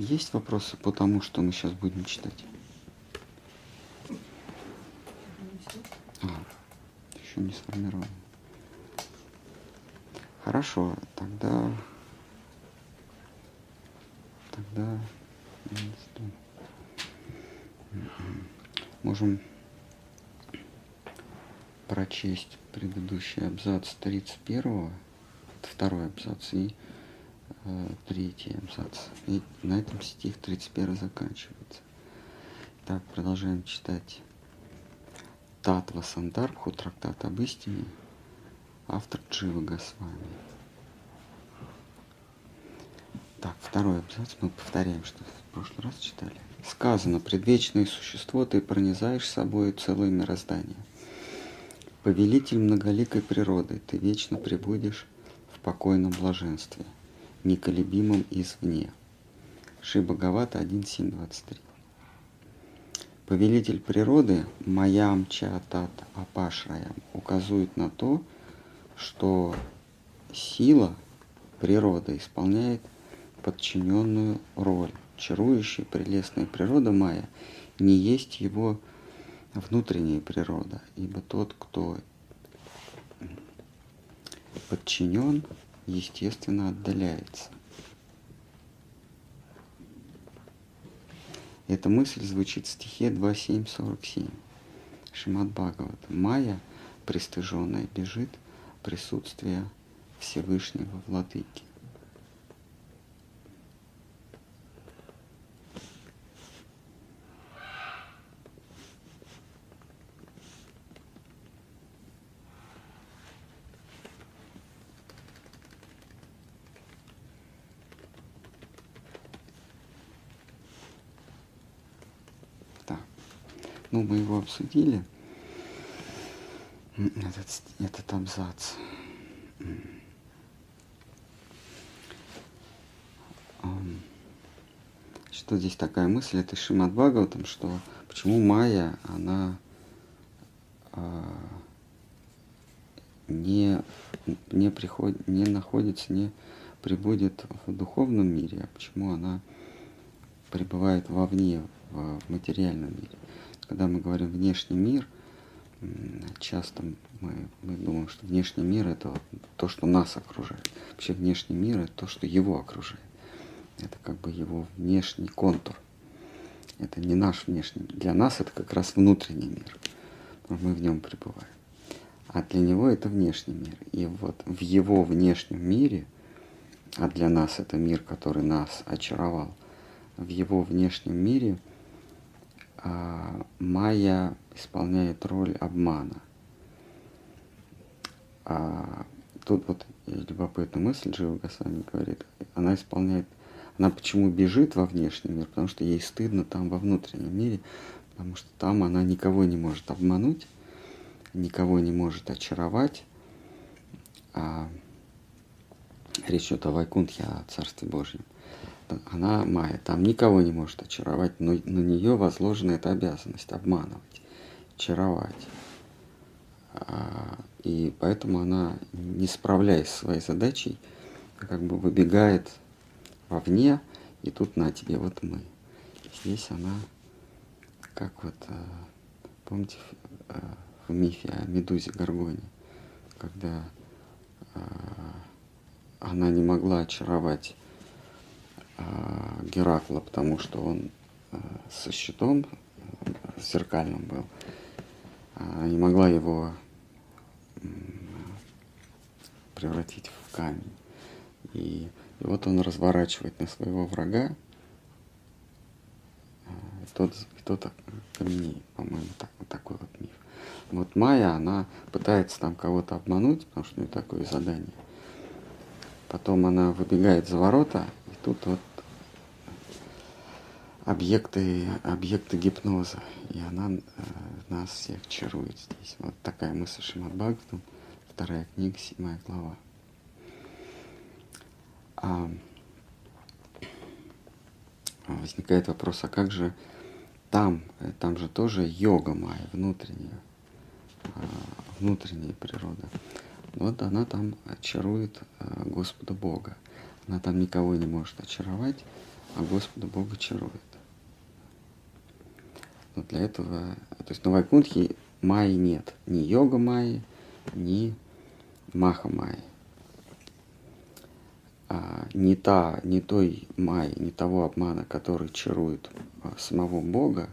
Есть вопросы по тому, что мы сейчас будем читать? А, еще не сформировано. Хорошо, тогда... Тогда... Можем прочесть предыдущий абзац 31, второй абзац и третий абзац. И на этом стих 31 заканчивается. Так, продолжаем читать Татва Сандарбху, трактат об истине, автор Джива Госвами. Так, второй абзац мы повторяем, что в прошлый раз читали. Сказано, предвечное существо ты пронизаешь собой целое мироздание. Повелитель многоликой природы, ты вечно пребудешь в покойном блаженстве, неколебимом извне. Ши Бхагавата 1.7.23. Повелитель природы, Маям Чатат Апашраям, указывает на то, что сила природы исполняет подчиненную роль. Чарующая, прелестная природа Майя не есть его внутренняя природа, ибо тот, кто подчинен, естественно, отдаляется. Эта мысль звучит в стихе 2.7.47. Шимат Бхагават. Майя, пристыженная, бежит присутствия Всевышнего Владыки. Ну, мы его обсудили, этот, этот абзац. Что здесь такая мысль, это Шимат Бхагаватам, что почему Майя, она а, не, не, приходит, не находится, не прибудет в духовном мире, а почему она пребывает вовне, в, в материальном мире когда мы говорим внешний мир, часто мы, мы думаем, что внешний мир это вот то, что нас окружает. Вообще внешний мир это то, что его окружает. Это как бы его внешний контур. Это не наш внешний. Для нас это как раз внутренний мир. Мы в нем пребываем. А для него это внешний мир. И вот в его внешнем мире, а для нас это мир, который нас очаровал, в его внешнем мире – Майя исполняет роль обмана. А тут вот любопытная мысль Джива Гасами говорит, она исполняет, она почему бежит во внешний мир, потому что ей стыдно там во внутреннем мире, потому что там она никого не может обмануть, никого не может очаровать. А речь идет о Вайкунтхе, о Царстве Божьем она Майя, там никого не может очаровать, но на нее возложена эта обязанность обманывать, очаровать. А, и поэтому она, не справляясь со своей задачей, как бы выбегает вовне, и тут на тебе, вот мы. Здесь она, как вот, а, помните, а, в мифе о Медузе Гаргоне, когда она не могла очаровать Э, Геракла, потому что он э, со щитом э, зеркальным был, не могла его превратить в камень. И, и вот он разворачивает на своего врага, и тот, и тот камней, по-моему, так, вот такой вот миф. Вот Майя, она пытается там кого-то обмануть, потому что у нее такое задание. Потом она выбегает за ворота, и тут вот объекты, объекты гипноза. И она э, нас всех чарует здесь. Вот такая мысль Шимат Бхагаватам, вторая книга, седьмая глава. А, возникает вопрос, а как же там, э, там же тоже йога майя, внутренняя, а, внутренняя природа. Вот она там очарует а, Господа Бога. Она там никого не может очаровать, а Господа Бога чарует. Но для этого, то есть на Вайкунтхе Майи нет. Ни йога Майи, ни Маха Майи. А, не, та, не той Майи, не того обмана, который чарует а, самого Бога,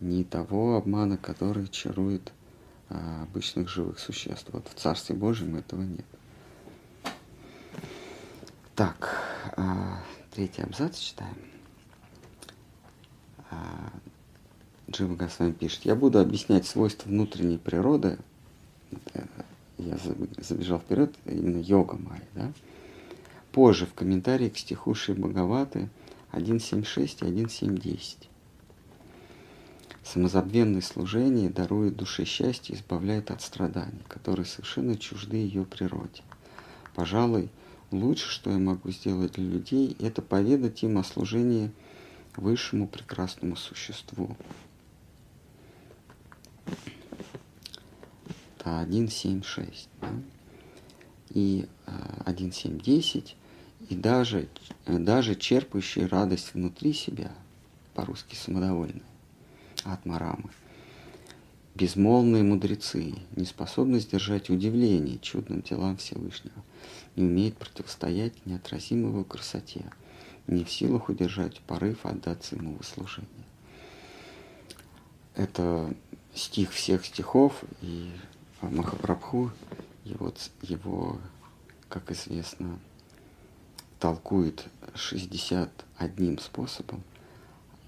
не того обмана, который чарует а, обычных живых существ. Вот в Царстве Божьем этого нет. Так, а, третий абзац читаем. А, Джива Госвами пишет, я буду объяснять свойства внутренней природы, я забежал вперед, именно йога майя, да? Позже в комментарии к стиху Ши Бхагаваты 1.7.6 и 1.7.10. Самозабвенное служение дарует душе счастье и избавляет от страданий, которые совершенно чужды ее природе. Пожалуй, лучше, что я могу сделать для людей, это поведать им о служении высшему прекрасному существу, это 1.7.6, да? и 1.7.10, э, и даже, даже черпающие радость внутри себя, по-русски самодовольные, от Марамы, безмолвные мудрецы, не способны сдержать удивление чудным делам Всевышнего, не умеют противостоять неотразимой красоте, не в силах удержать порыв отдаться ему в служение. Это стих всех стихов, и Махапрабху его, его, как известно, толкует 61 способом,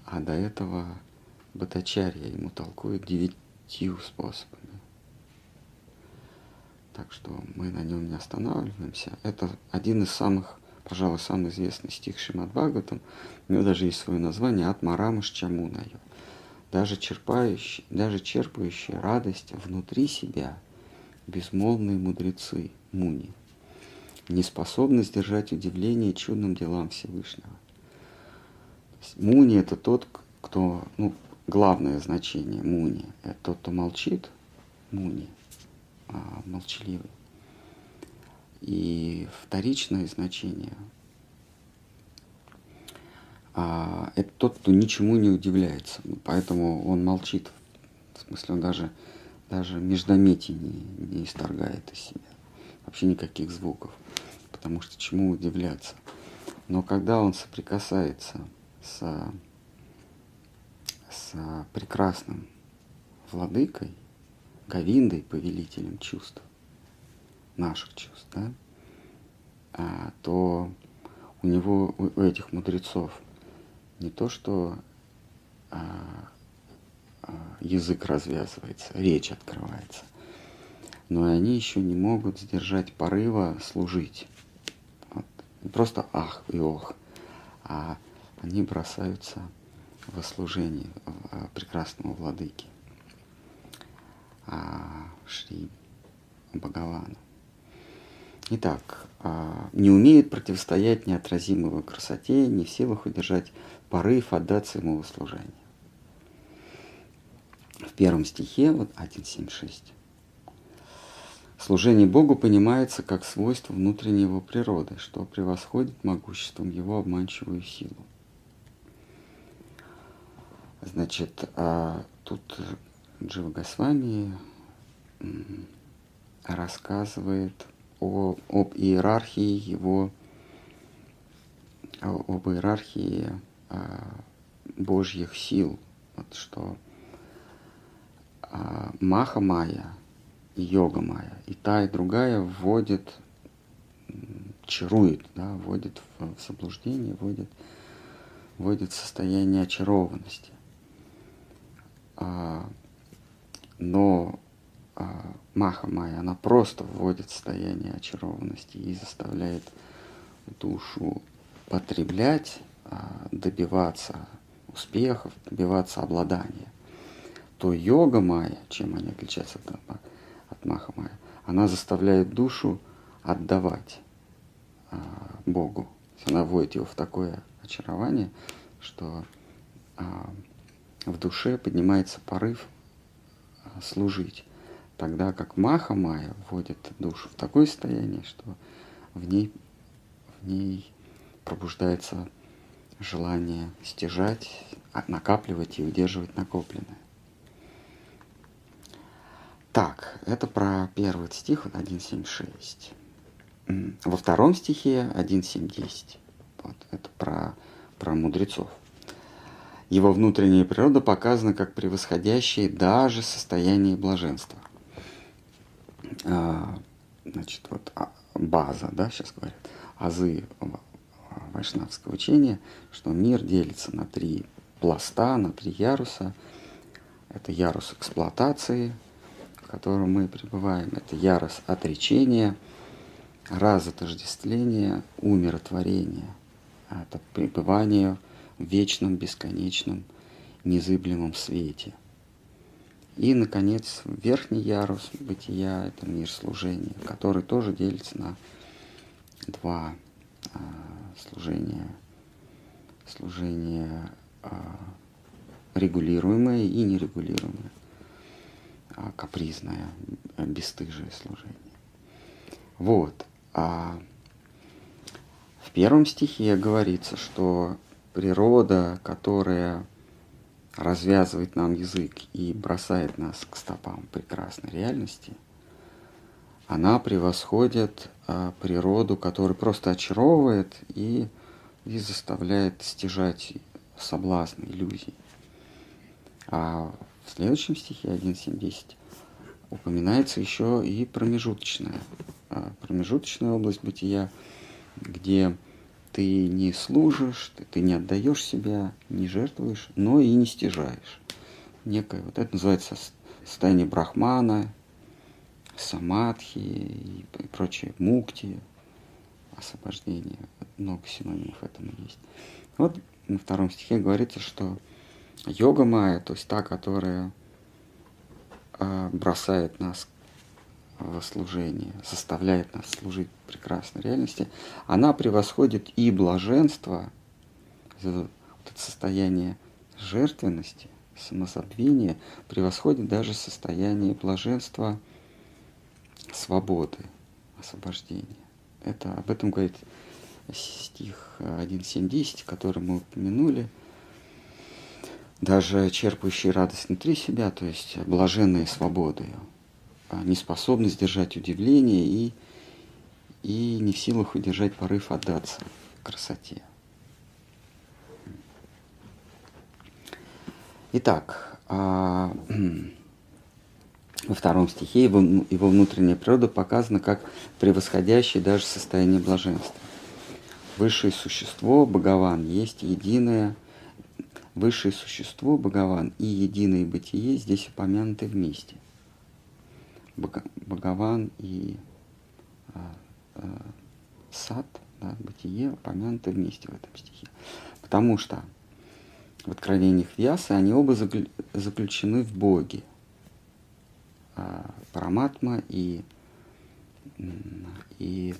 а до этого Батачарья ему толкует девятью способами. Так что мы на нем не останавливаемся. Это один из самых, пожалуй, самый известный стих Шимад Бхагаватам. У него даже есть свое название «Атмарамаш Чамунайо» даже черпающие, даже черпающие радость внутри себя, безмолвные мудрецы, муни, не способны сдержать удивление чудным делам Всевышнего. Муни – это тот, кто, ну, главное значение муни – это тот, кто молчит, муни, а, молчаливый. И вторичное значение а, это тот, кто ничему не удивляется. Поэтому он молчит. В смысле, он даже, даже междометий не, не исторгает из себя. Вообще никаких звуков. Потому что чему удивляться. Но когда он соприкасается с, с прекрасным владыкой, Говиндой, повелителем чувств, наших чувств, да, а, то у него, у этих мудрецов, не то, что а, а, язык развязывается, речь открывается, но и они еще не могут сдержать порыва служить. Вот. Не просто ах и ох, а они бросаются во служение а, прекрасному владыке а, Шри Бхагавану. Итак, а, не умеют противостоять неотразимой красоте, не в силах удержать порыв отдаться ему в служение. В первом стихе, вот 1.7.6, служение Богу понимается как свойство внутренней его природы, что превосходит могуществом его обманчивую силу. Значит, а тут Джива Госвами рассказывает о, об иерархии его, об иерархии Божьих сил, вот что а, Маха Майя и Йога Майя, и та, и другая вводит, чарует, да, вводит в, заблуждение, вводит, вводит в состояние очарованности. А, но а, Маха Майя, она просто вводит в состояние очарованности и заставляет душу потреблять добиваться успехов, добиваться обладания, то йога майя, чем они отличаются от, от маха майя, она заставляет душу отдавать а, Богу. Она вводит его в такое очарование, что а, в душе поднимается порыв а, служить. Тогда как Маха Майя вводит душу в такое состояние, что в ней, в ней пробуждается желание стяжать, а, накапливать и удерживать накопленное. Так, это про первый стих, 1.7.6. Во втором стихе 1.7.10. Вот, это про, про мудрецов. Его внутренняя природа показана как превосходящая даже состояние блаженства. А, значит, вот а, база, да, сейчас говорят, азы вайшнавского учения, что мир делится на три пласта, на три яруса. Это ярус эксплуатации, в котором мы пребываем. Это ярус отречения, разотождествления, умиротворения. Это пребывание в вечном, бесконечном, незыблемом свете. И, наконец, верхний ярус бытия – это мир служения, который тоже делится на два служения. Служение а, регулируемое и нерегулируемое, а капризное, бесстыжее служение. Вот. А в первом стихе говорится, что природа, которая развязывает нам язык и бросает нас к стопам прекрасной реальности, она превосходит а, природу, которая просто очаровывает и, и заставляет стяжать соблазны, иллюзии. А в следующем стихе 1.7.10 упоминается еще и промежуточная, а, промежуточная область бытия, где ты не служишь, ты, ты не отдаешь себя, не жертвуешь, но и не стяжаешь. Некое, вот это называется состояние брахмана, самадхи и прочее, мукти, освобождение. Много синонимов этому есть. Вот на втором стихе говорится, что йога майя, то есть та, которая а, бросает нас в служение, заставляет нас служить прекрасной реальности, она превосходит и блаженство, вот это состояние жертвенности, самозабвения, превосходит даже состояние блаженства, свободы, освобождения. Это, об этом говорит стих 1.7.10, который мы упомянули, даже черпающий радость внутри себя, то есть блаженные свободою. А, не способны сдержать удивление и, и не в силах удержать порыв отдаться красоте. Итак, а, во втором стихе его, его внутренняя природа показана как превосходящее даже состояние блаженства. Высшее существо, Богован, есть единое, высшее существо, Богован и единое бытие здесь упомянуты вместе – Богован и а, а, сад, да, бытие упомянуты вместе в этом стихе. Потому что в откровениях Вьясы они оба заключены в Боге. А, Параматма и, и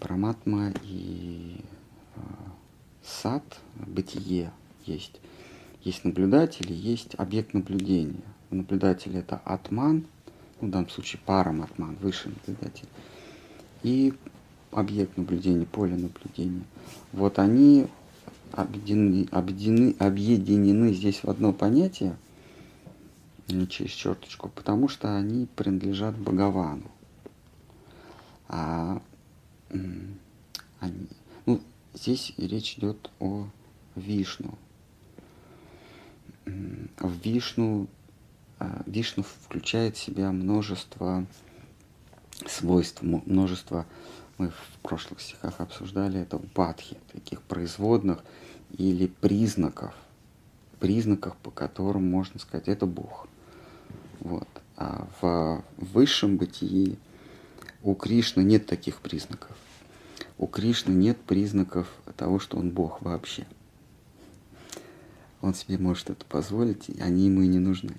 Параматма и а, сад, бытие есть. Есть наблюдатель, есть объект наблюдения наблюдатель это атман, в данном случае параматман, высший наблюдатель, и объект наблюдения, поле наблюдения. Вот они объединены, объединены, объединены здесь в одно понятие, через черточку, потому что они принадлежат Бхагавану. А они, ну, здесь речь идет о Вишну. В Вишну а, Вишну включает в себя множество свойств, множество, мы в прошлых стихах обсуждали это упадхи, таких производных или признаков, признаков, по которым можно сказать, это Бог. Вот. А в высшем бытии у Кришны нет таких признаков. У Кришны нет признаков того, что он Бог вообще. Он себе может это позволить, и они ему и не нужны.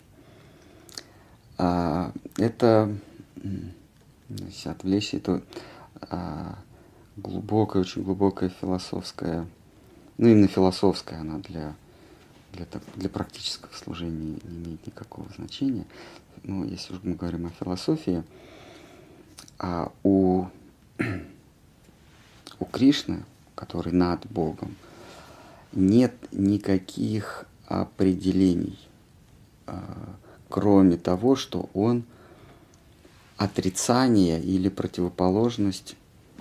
А, это, если отвлечься, это а, глубокая, очень глубокая философская, ну именно философская она для, для, для практического служения не имеет никакого значения. Ну, если уж мы говорим о философии, а у, у Кришны, который над Богом, нет никаких определений, а, кроме того, что он отрицание или противоположность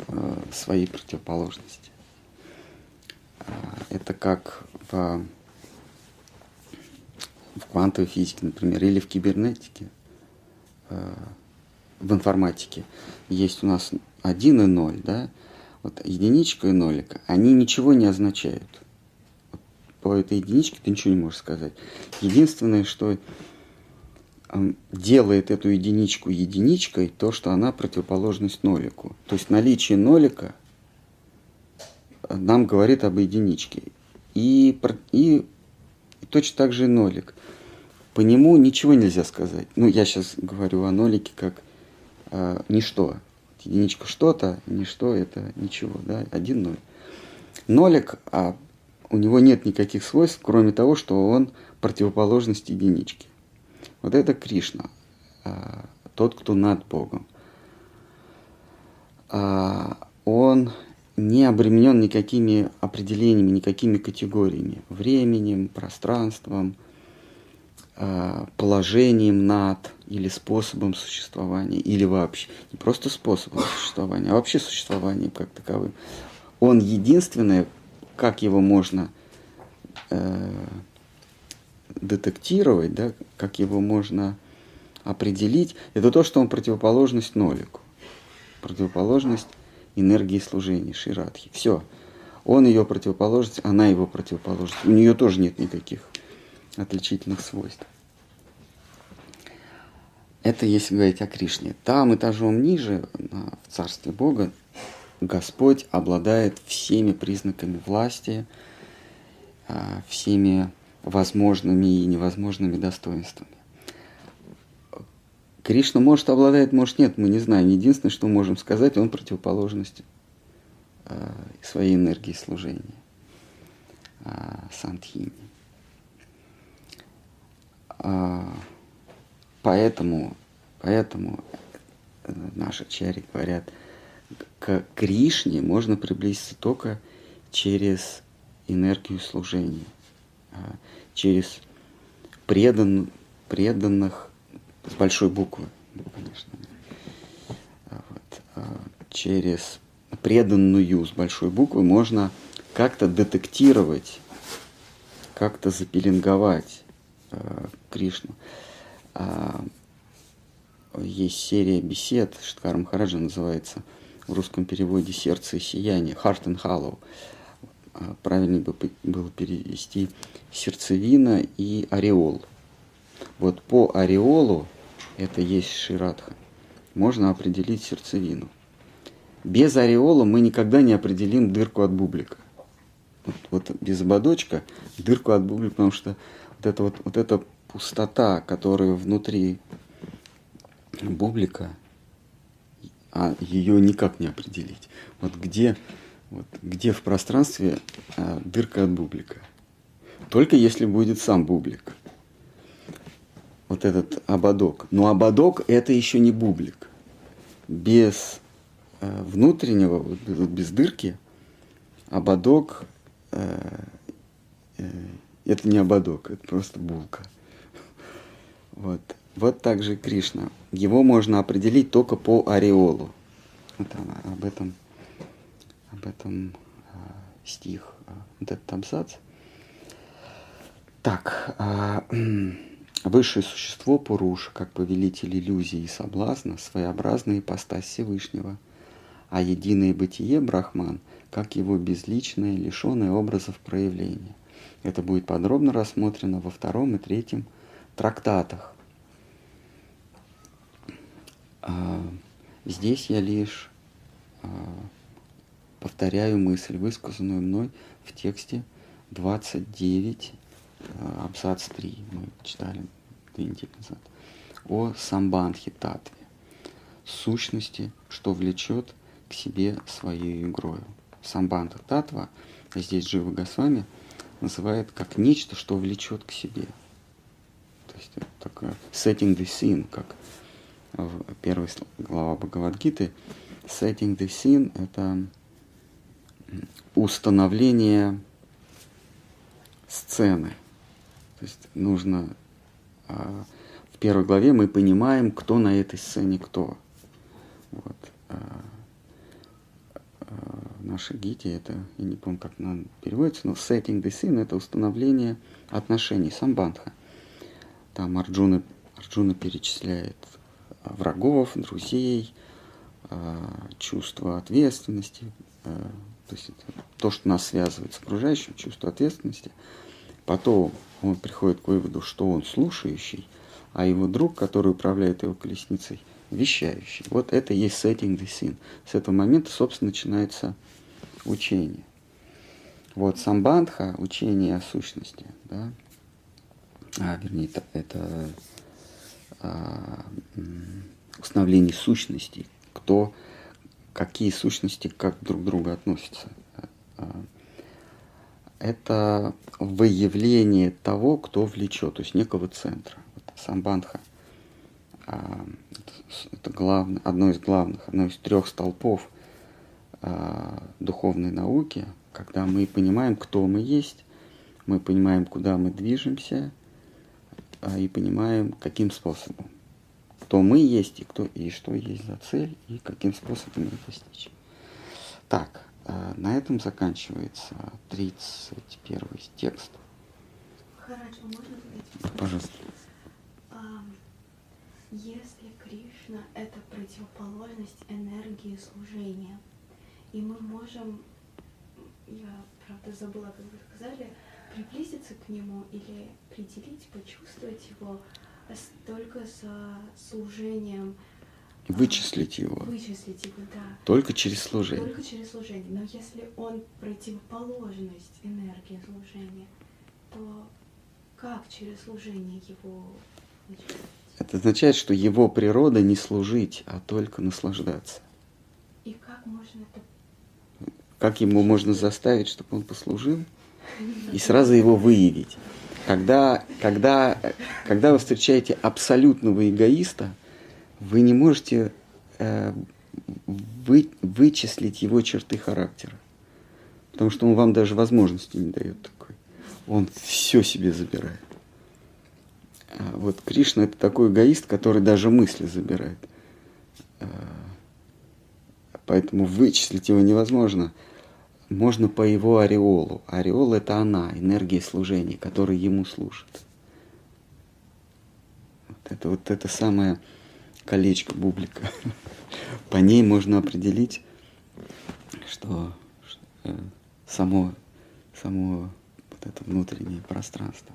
а, своей противоположности. А, это как в, в квантовой физике, например, или в кибернетике, в информатике. Есть у нас один и ноль, да, вот единичка и нолик, они ничего не означают. По этой единичке ты ничего не можешь сказать. Единственное, что делает эту единичку единичкой, то, что она противоположность нолику. То есть наличие нолика нам говорит об единичке. И, и, и точно так же и нолик. По нему ничего нельзя сказать. Ну, я сейчас говорю о нолике как э, ничто единичка что-то, ничто это ничего, да, один ноль. Нолик, а у него нет никаких свойств, кроме того, что он противоположность единички. Вот это Кришна, а, тот, кто над Богом. А, он не обременен никакими определениями, никакими категориями, временем, пространством, положением над или способом существования, или вообще не просто способом существования, а вообще существованием как таковым. Он единственное, как его можно э, детектировать, да, как его можно определить, это то, что он противоположность нолику, противоположность энергии служения, ширадхи. Все. Он ее противоположность, она его противоположность. У нее тоже нет никаких отличительных свойств. Это если говорить о Кришне. Там этажом ниже, в Царстве Бога, Господь обладает всеми признаками власти, а, всеми возможными и невозможными достоинствами. Кришна может обладает, может нет, мы не знаем. Единственное, что можем сказать, он противоположность а, своей энергии служения, а, Сантхини. Поэтому, поэтому э, наши чари говорят, к Кришне можно приблизиться только через энергию служения, а, через предан, преданных с большой буквы, конечно, а вот, а, через преданную с большой буквы можно как-то детектировать, как-то запеленговать Кришну. А, есть серия бесед, Шткар Махараджа называется в русском переводе «Сердце и сияние», «Heart and Hollow». А, правильнее бы было перевести «сердцевина» и «ореол». Вот по ореолу, это есть Ширадха, можно определить сердцевину. Без ореола мы никогда не определим дырку от бублика. Вот, вот без ободочка дырку от бублика, потому что это вот, вот это пустота, которая внутри бублика, а ее никак не определить. Вот где, вот где в пространстве а, дырка от бублика? Только если будет сам бублик. Вот этот ободок. Но ободок это еще не бублик. Без э, внутреннего, вот, без дырки, ободок э, э, это не ободок, это просто булка. Вот. Вот так же Кришна. Его можно определить только по ореолу. Вот она, об этом, об этом э, стих, э, вот этот абзац. Так, э, высшее существо Пуруш, как повелитель иллюзии и соблазна, своеобразная ипостась Всевышнего, а единое бытие Брахман, как его безличное, лишенное образов проявления. Это будет подробно рассмотрено во втором и третьем трактатах. А, здесь я лишь а, повторяю мысль, высказанную мной в тексте 29, а, абзац 3, мы читали две недели назад, о самбандхи татве, сущности, что влечет к себе своей игрою. Самбандха татва, здесь Джива Госвами называет как нечто, что влечет к себе – то есть это такое setting the scene, как в первой глава Бхагавадгиты. Setting the scene – это установление сцены. То есть нужно а, в первой главе мы понимаем, кто на этой сцене кто. Вот. Наши гити, это, я не помню, как она переводится, но setting the scene – это установление отношений, самбандха. Там Арджуна, Арджуна перечисляет врагов, друзей, чувство ответственности, то есть это то, что нас связывает с окружающим, чувство ответственности. Потом он приходит к выводу, что он слушающий, а его друг, который управляет его колесницей, вещающий. Вот это и есть setting the scene. С этого момента, собственно, начинается учение. Вот самбандха, учение о сущности, да, а, вернее, это, это а, установление сущностей, кто, какие сущности как друг к другу относятся. А, это выявление того, кто влечет, то есть некого центра. Вот самбандха а, это главное, одно из главных, одно из трех столпов духовной науки, когда мы понимаем, кто мы есть, мы понимаем, куда мы движемся, и понимаем, каким способом. Кто мы есть и, кто, и что есть за цель, и каким способом ее достичь. Так, а, на этом заканчивается 31 текст. Харача, можно? Пожалуйста. А, если Кришна – это противоположность энергии служения, и мы можем, я правда забыла, как вы сказали, приблизиться к нему или определить, почувствовать его только за служением Вычислить его. Вычислить его, да. Только через служение. Только через служение. Но если он противоположность энергии служения, то как через служение его вычислить? Это означает, что его природа не служить, а только наслаждаться. И как можно это... Как ему можно заставить, чтобы он послужил? И сразу его выявить. Когда, когда, когда вы встречаете абсолютного эгоиста – вы не можете э, вы, вычислить его черты характера. Потому что он вам даже возможности не дает такой. Он все себе забирает. А вот Кришна это такой эгоист, который даже мысли забирает. Поэтому вычислить его невозможно. Можно по его ореолу. Ореол это она, энергия служения, которая ему служит. Вот это вот это самое колечко бублика. По ней можно определить, что, э, само, само вот это внутреннее пространство.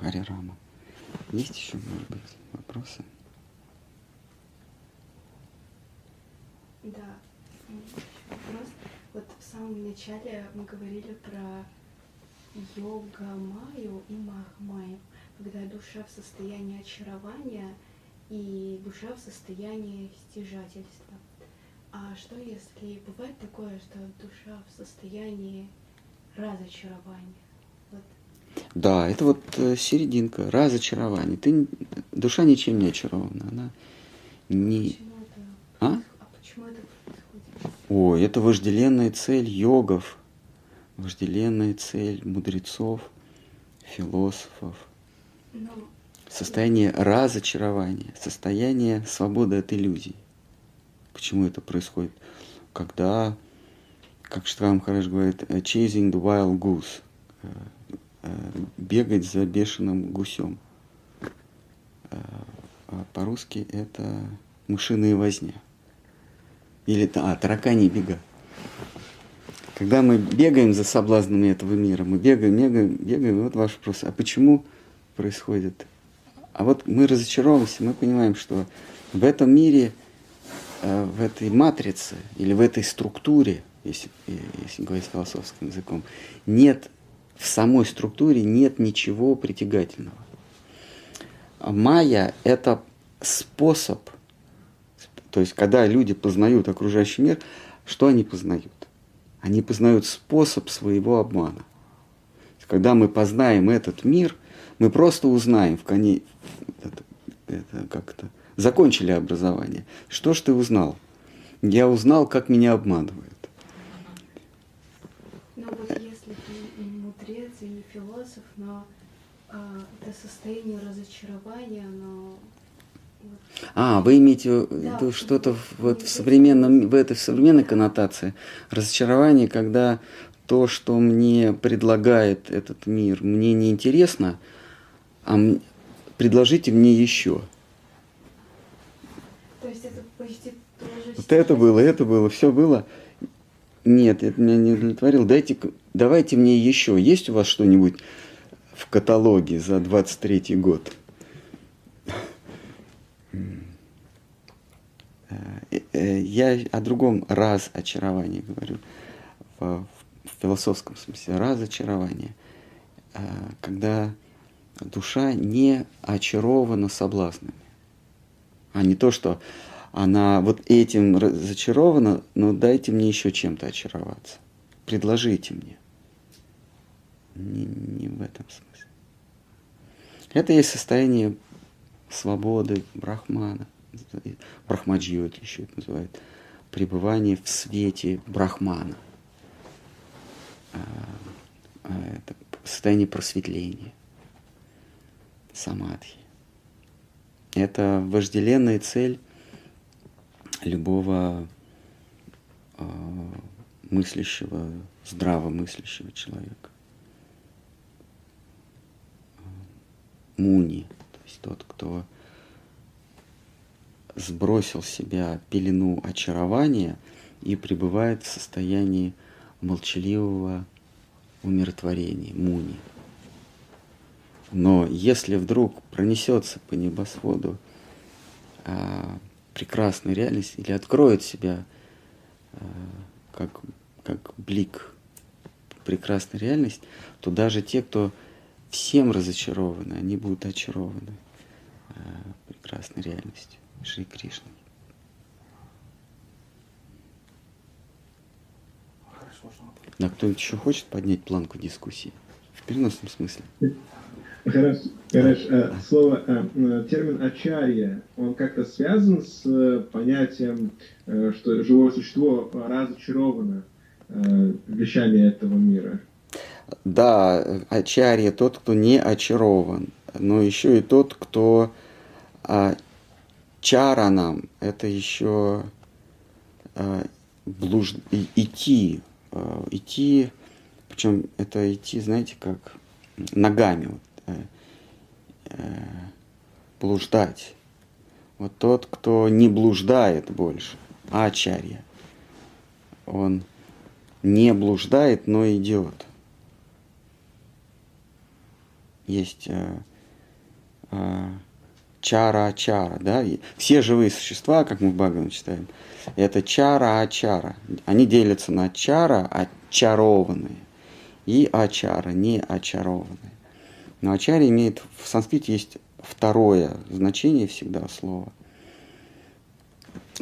Хари Рама. Есть еще, может быть, вопросы? Да. Вопрос вот в самом начале мы говорили про йога-майю и мах-майю, когда душа в состоянии очарования и душа в состоянии стяжательства. А что если бывает такое, что душа в состоянии разочарования? Да, это вот э, серединка, разочарование. Ты, душа ничем не очарована, она не... Почему это? А? О, это вожделенная цель йогов, вожделенная цель мудрецов, философов. Но... Состояние разочарования, состояние свободы от иллюзий. Почему это происходит? Когда, как Штвам Махарадж говорит, chasing the wild goose, э, бегать за бешеным гусем. Э, а по-русски это мышиная возня. Или а, таракани бега. Когда мы бегаем за соблазнами этого мира, мы бегаем, бегаем, бегаем, вот ваш вопрос, а почему происходит? А вот мы разочаровываемся, мы понимаем, что в этом мире, э, в этой матрице или в этой структуре, если, если говорить философским языком, нет в самой структуре нет ничего притягательного. Майя – это способ – то есть, когда люди познают окружающий мир, что они познают? Они познают способ своего обмана. Когда мы познаем этот мир, мы просто узнаем в коне... это как-то закончили образование. Что ж ты узнал? Я узнал, как меня обманывают. Ну вот если ты не мудрец и не философ, но а, это состояние разочарования, но а, вы имеете в виду что-то вот в современном, в этой в современной коннотации. Разочарование, когда то, что мне предлагает этот мир, мне не интересно, а предложите мне еще. То есть это почти тоже... Вот это было, это было, все было. Нет, это меня не удовлетворило. Дайте, давайте мне еще. Есть у вас что-нибудь в каталоге за 23 год? Э, э, я о другом раз очаровании говорю, в, философском смысле, разочарование, э, когда душа не очарована соблазнами, а не то, что она вот этим зачарована, но дайте мне еще чем-то очароваться, предложите мне. Не, не в этом смысле. Это есть состояние свободы брахмана – брахмаджиоти еще это называют, пребывание в свете брахмана. А, а, это состояние просветления, самадхи. Это вожделенная цель любого э, мыслящего, здравомыслящего человека. Муни, то есть тот, кто сбросил с себя пелену очарования и пребывает в состоянии молчаливого умиротворения, муни. Но если вдруг пронесется по небосводу а, прекрасная реальность или откроет себя а, как, как блик прекрасной реальность, то даже те, кто всем разочарованы, они будут очарованы а, прекрасной реальностью. Шри Кришной. Да, кто-нибудь еще хочет поднять планку дискуссии? В переносном смысле. Хорошо. Хорошо. А, слово, а, термин «ачарья», он как-то связан с э, понятием, э, что живое существо разочаровано э, вещами этого мира? Да, ачарья тот, кто не очарован, но еще и тот, кто а, чаранам – это еще э, блуж... идти, э, идти, причем это идти, знаете, как ногами, вот, э, э, блуждать. Вот тот, кто не блуждает больше, а ачарья, он не блуждает, но идет. Есть э, э, чара-ачара, да, и все живые существа, как мы в Бхагаван читаем, это чара-ачара. Они делятся на чара, очарованные, и ачара, не очарованные. Но ачари имеет, в санскрите есть второе значение всегда слова,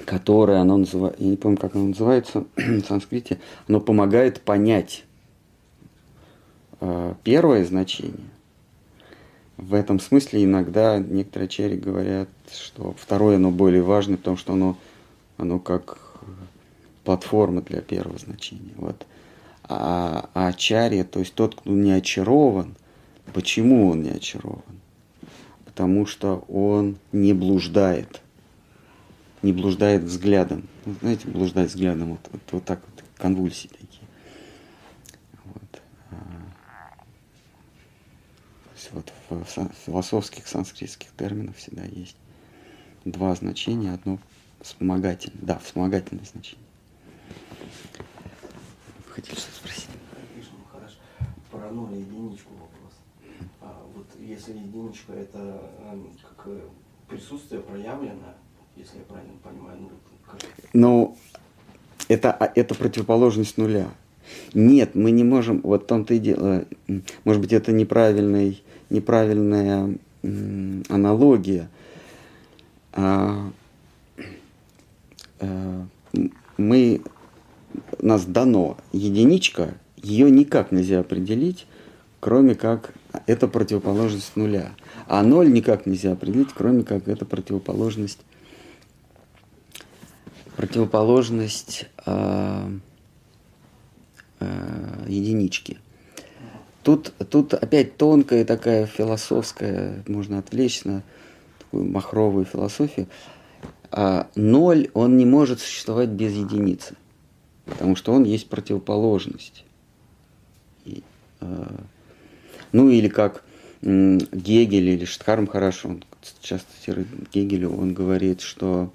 которое оно называется, я не помню, как оно называется в санскрите, оно помогает понять э, первое значение, в этом смысле иногда некоторые черри говорят, что второе оно более важно, потому что оно, оно как платформа для первого значения. Вот. А, а чарья, то есть тот, кто не очарован, почему он не очарован? Потому что он не блуждает, не блуждает взглядом. знаете, блуждать взглядом, вот, вот, вот так вот, конвульсии такие. Есть вот в философских санскритских терминах всегда есть два значения, одно вспомогательное, да, вспомогательное значение. Вы хотели что-то спросить? Ну, хорошо. Про ноль и единичку вопрос. А вот если единичка это эм, как э, присутствие проявленное, если я правильно понимаю, ну, как... ну это, а, это противоположность нуля. Нет, мы не можем, вот в том-то и дело, может быть, это неправильный неправильная аналогия. А, а, мы, нас дано единичка, ее никак нельзя определить, кроме как это противоположность нуля. А ноль никак нельзя определить, кроме как это противоположность противоположность э, э, единички. Тут, тут опять тонкая такая философская, можно отвлечься на такую махровую философию. А ноль, он не может существовать без единицы, потому что он есть противоположность. И, э, ну или как э, Гегель или Штхарм хорошо, он часто цитирует Гегелю, он говорит, что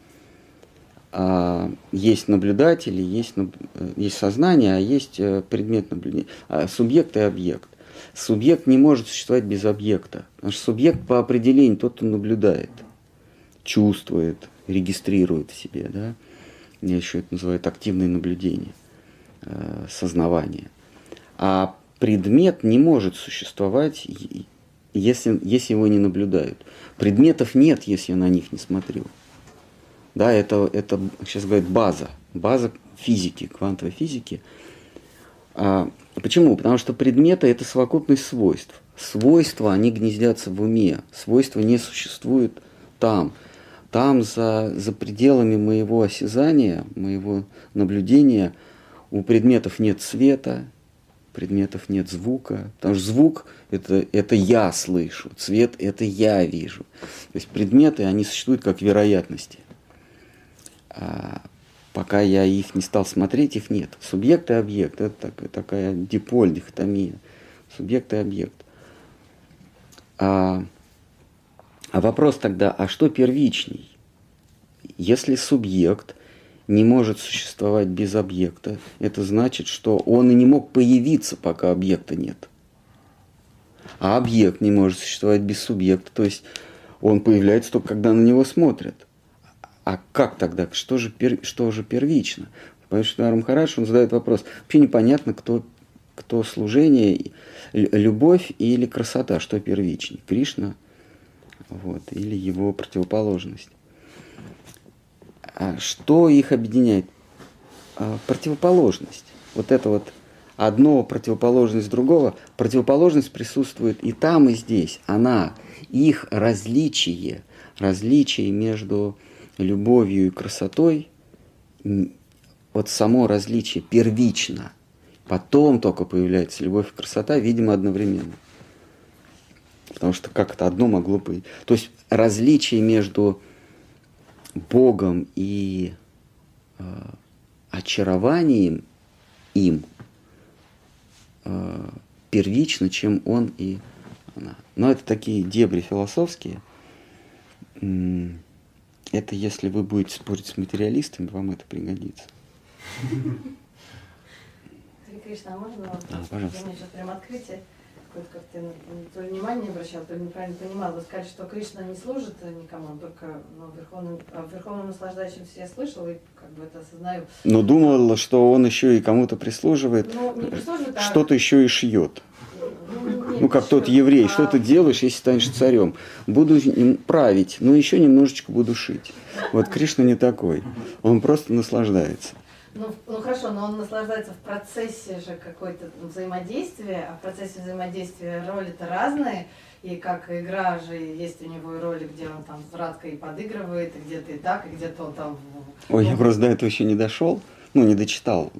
а, есть наблюдатели, есть, есть сознание, а есть э, предмет наблюдения, а, субъект и объект. Субъект не может существовать без объекта, что субъект по определению тот, кто наблюдает, чувствует, регистрирует в себе. Да? Я еще это называют активное наблюдение, э, сознавание. А предмет не может существовать, если, если его не наблюдают. Предметов нет, если я на них не смотрю. Да, это, это сейчас говорят база, база физики, квантовой физики. А, почему? Потому что предметы – это совокупность свойств. Свойства, они гнездятся в уме. Свойства не существуют там. Там, за, за пределами моего осязания, моего наблюдения, у предметов нет света, предметов нет звука. Потому что звук это, – это я слышу, цвет – это я вижу. То есть предметы, они существуют как вероятности. А пока я их не стал смотреть, их нет. Субъект и объект – это так, такая диполь, дихотомия. Субъект и объект. А, а вопрос тогда, а что первичней? Если субъект не может существовать без объекта, это значит, что он и не мог появиться, пока объекта нет. А объект не может существовать без субъекта, то есть он появляется только когда на него смотрят – а как тогда? Что же, пер, что же первично? Потому что Арамхараш, он задает вопрос. Вообще непонятно, кто, кто служение, любовь или красота, что первичнее? Кришна вот, или его противоположность. А что их объединяет? А, противоположность. Вот это вот одно противоположность другого. Противоположность присутствует и там, и здесь. Она, их различие, различие между любовью и красотой, вот само различие первично, потом только появляется любовь и красота, видимо, одновременно. Потому что как это одно могло быть. То есть различие между Богом и э, очарованием им э, первично, чем он и она. Но это такие дебри философские. Это если вы будете спорить с материалистами, вам это пригодится. Кришна, а можно вам? А, пожалуйста. У меня сейчас прям открытие. Какое-то как ты то ли внимание не обращал, то ли неправильно понимал. Вы сказали, что Кришна не служит никому, он только ну, верховным, а верховным наслаждающимся я слышал и как бы это осознаю. Но думала, что он еще и кому-то прислуживает, ну, не прислуживает а... что-то еще и шьет. Ну, как тот еврей, что ты делаешь, если станешь царем? Буду им править, но еще немножечко буду шить. Вот Кришна не такой. Он просто наслаждается. Ну, ну хорошо, но он наслаждается в процессе же какой-то взаимодействия, а в процессе взаимодействия роли-то разные, и как игра же есть у него и роли, где он там сладко и подыгрывает, и где-то и так, и где-то он там... Ой, я просто до этого еще не дошел, ну, не дочитал.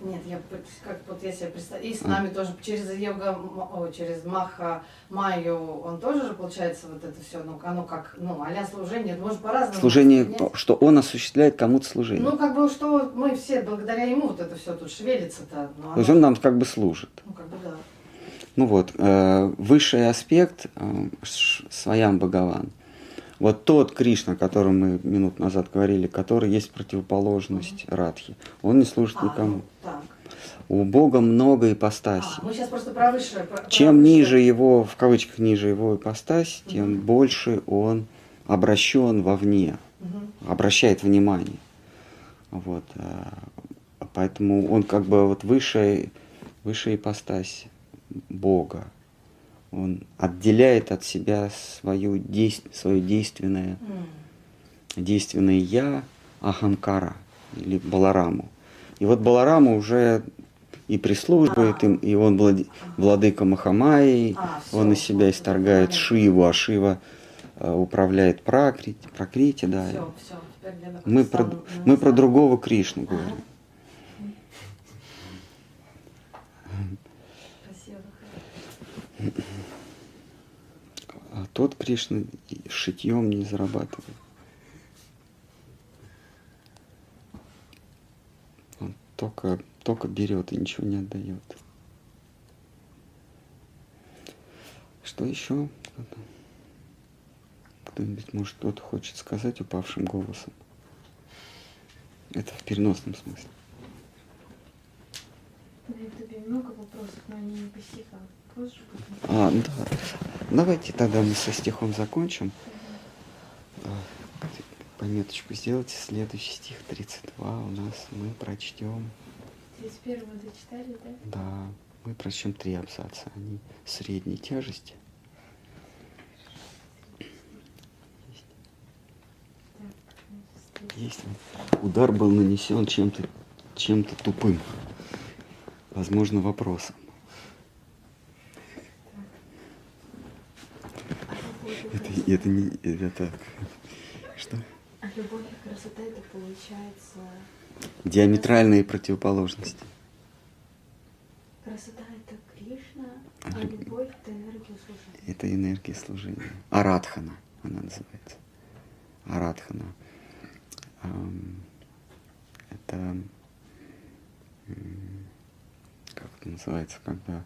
А, нет, я как вот я себе представляю, и с нами тоже через йога, о, через Маха Майю, он тоже же получается вот это все, ну оно как, ну аля служение, может по-разному. Служение, что он осуществляет кому-то служение. Ну как бы что мы все благодаря ему вот это все тут шевелится-то. Ну, То есть он нам как бы служит. Ну как бы да. Ну вот, э, высший аспект э, Своям Бхагаван. Вот тот Кришна, о котором мы минут назад говорили, который есть противоположность mm-hmm. Радхи, он не служит а, никому. Ну, так. У Бога много ипостасей. А, мы сейчас просто про высшее. Про, Чем про ниже его, в кавычках ниже его ипостась, mm-hmm. тем больше он обращен вовне, mm-hmm. обращает внимание. Вот. Э, поэтому он как бы вот высшая, высшая ипостась Бога он отделяет от себя свою действ, свое действенное, mm. действенное я Аханкара или Балараму. И вот Баларама уже и прислуживает им, и он владе- владыка Махамайи, А, он из себя исторгает Шиву, а Шива э, управляет пракрити, пракрити, да. Все, все, Мы про, мы про другого Кришну говорим. Спасибо. А тот Кришна шитьем не зарабатывает. Он только, только берет и ничего не отдает. Что еще? Кто-нибудь, может, кто-то хочет сказать упавшим голосом? Это в переносном смысле. Много вопросов, но они не по стихам. Позже будем. А, да. Давайте тогда мы со стихом закончим. А, Пометочку сделайте. Следующий стих 32 у нас мы прочтем. 31 дочитали, да? Да, мы прочтем три абзаца. Они средней тяжести. Так. Есть. Удар был нанесен чем-то чем-то тупым. Возможно, вопросом. Это, это не... Это... Что? Любовь и красота это получается... Диаметральные противоположности. Красота это Кришна, А люб- любовь это энергия служения. Это энергия служения. Арадхана она называется. Арадхана. Ам, Это как это называется, когда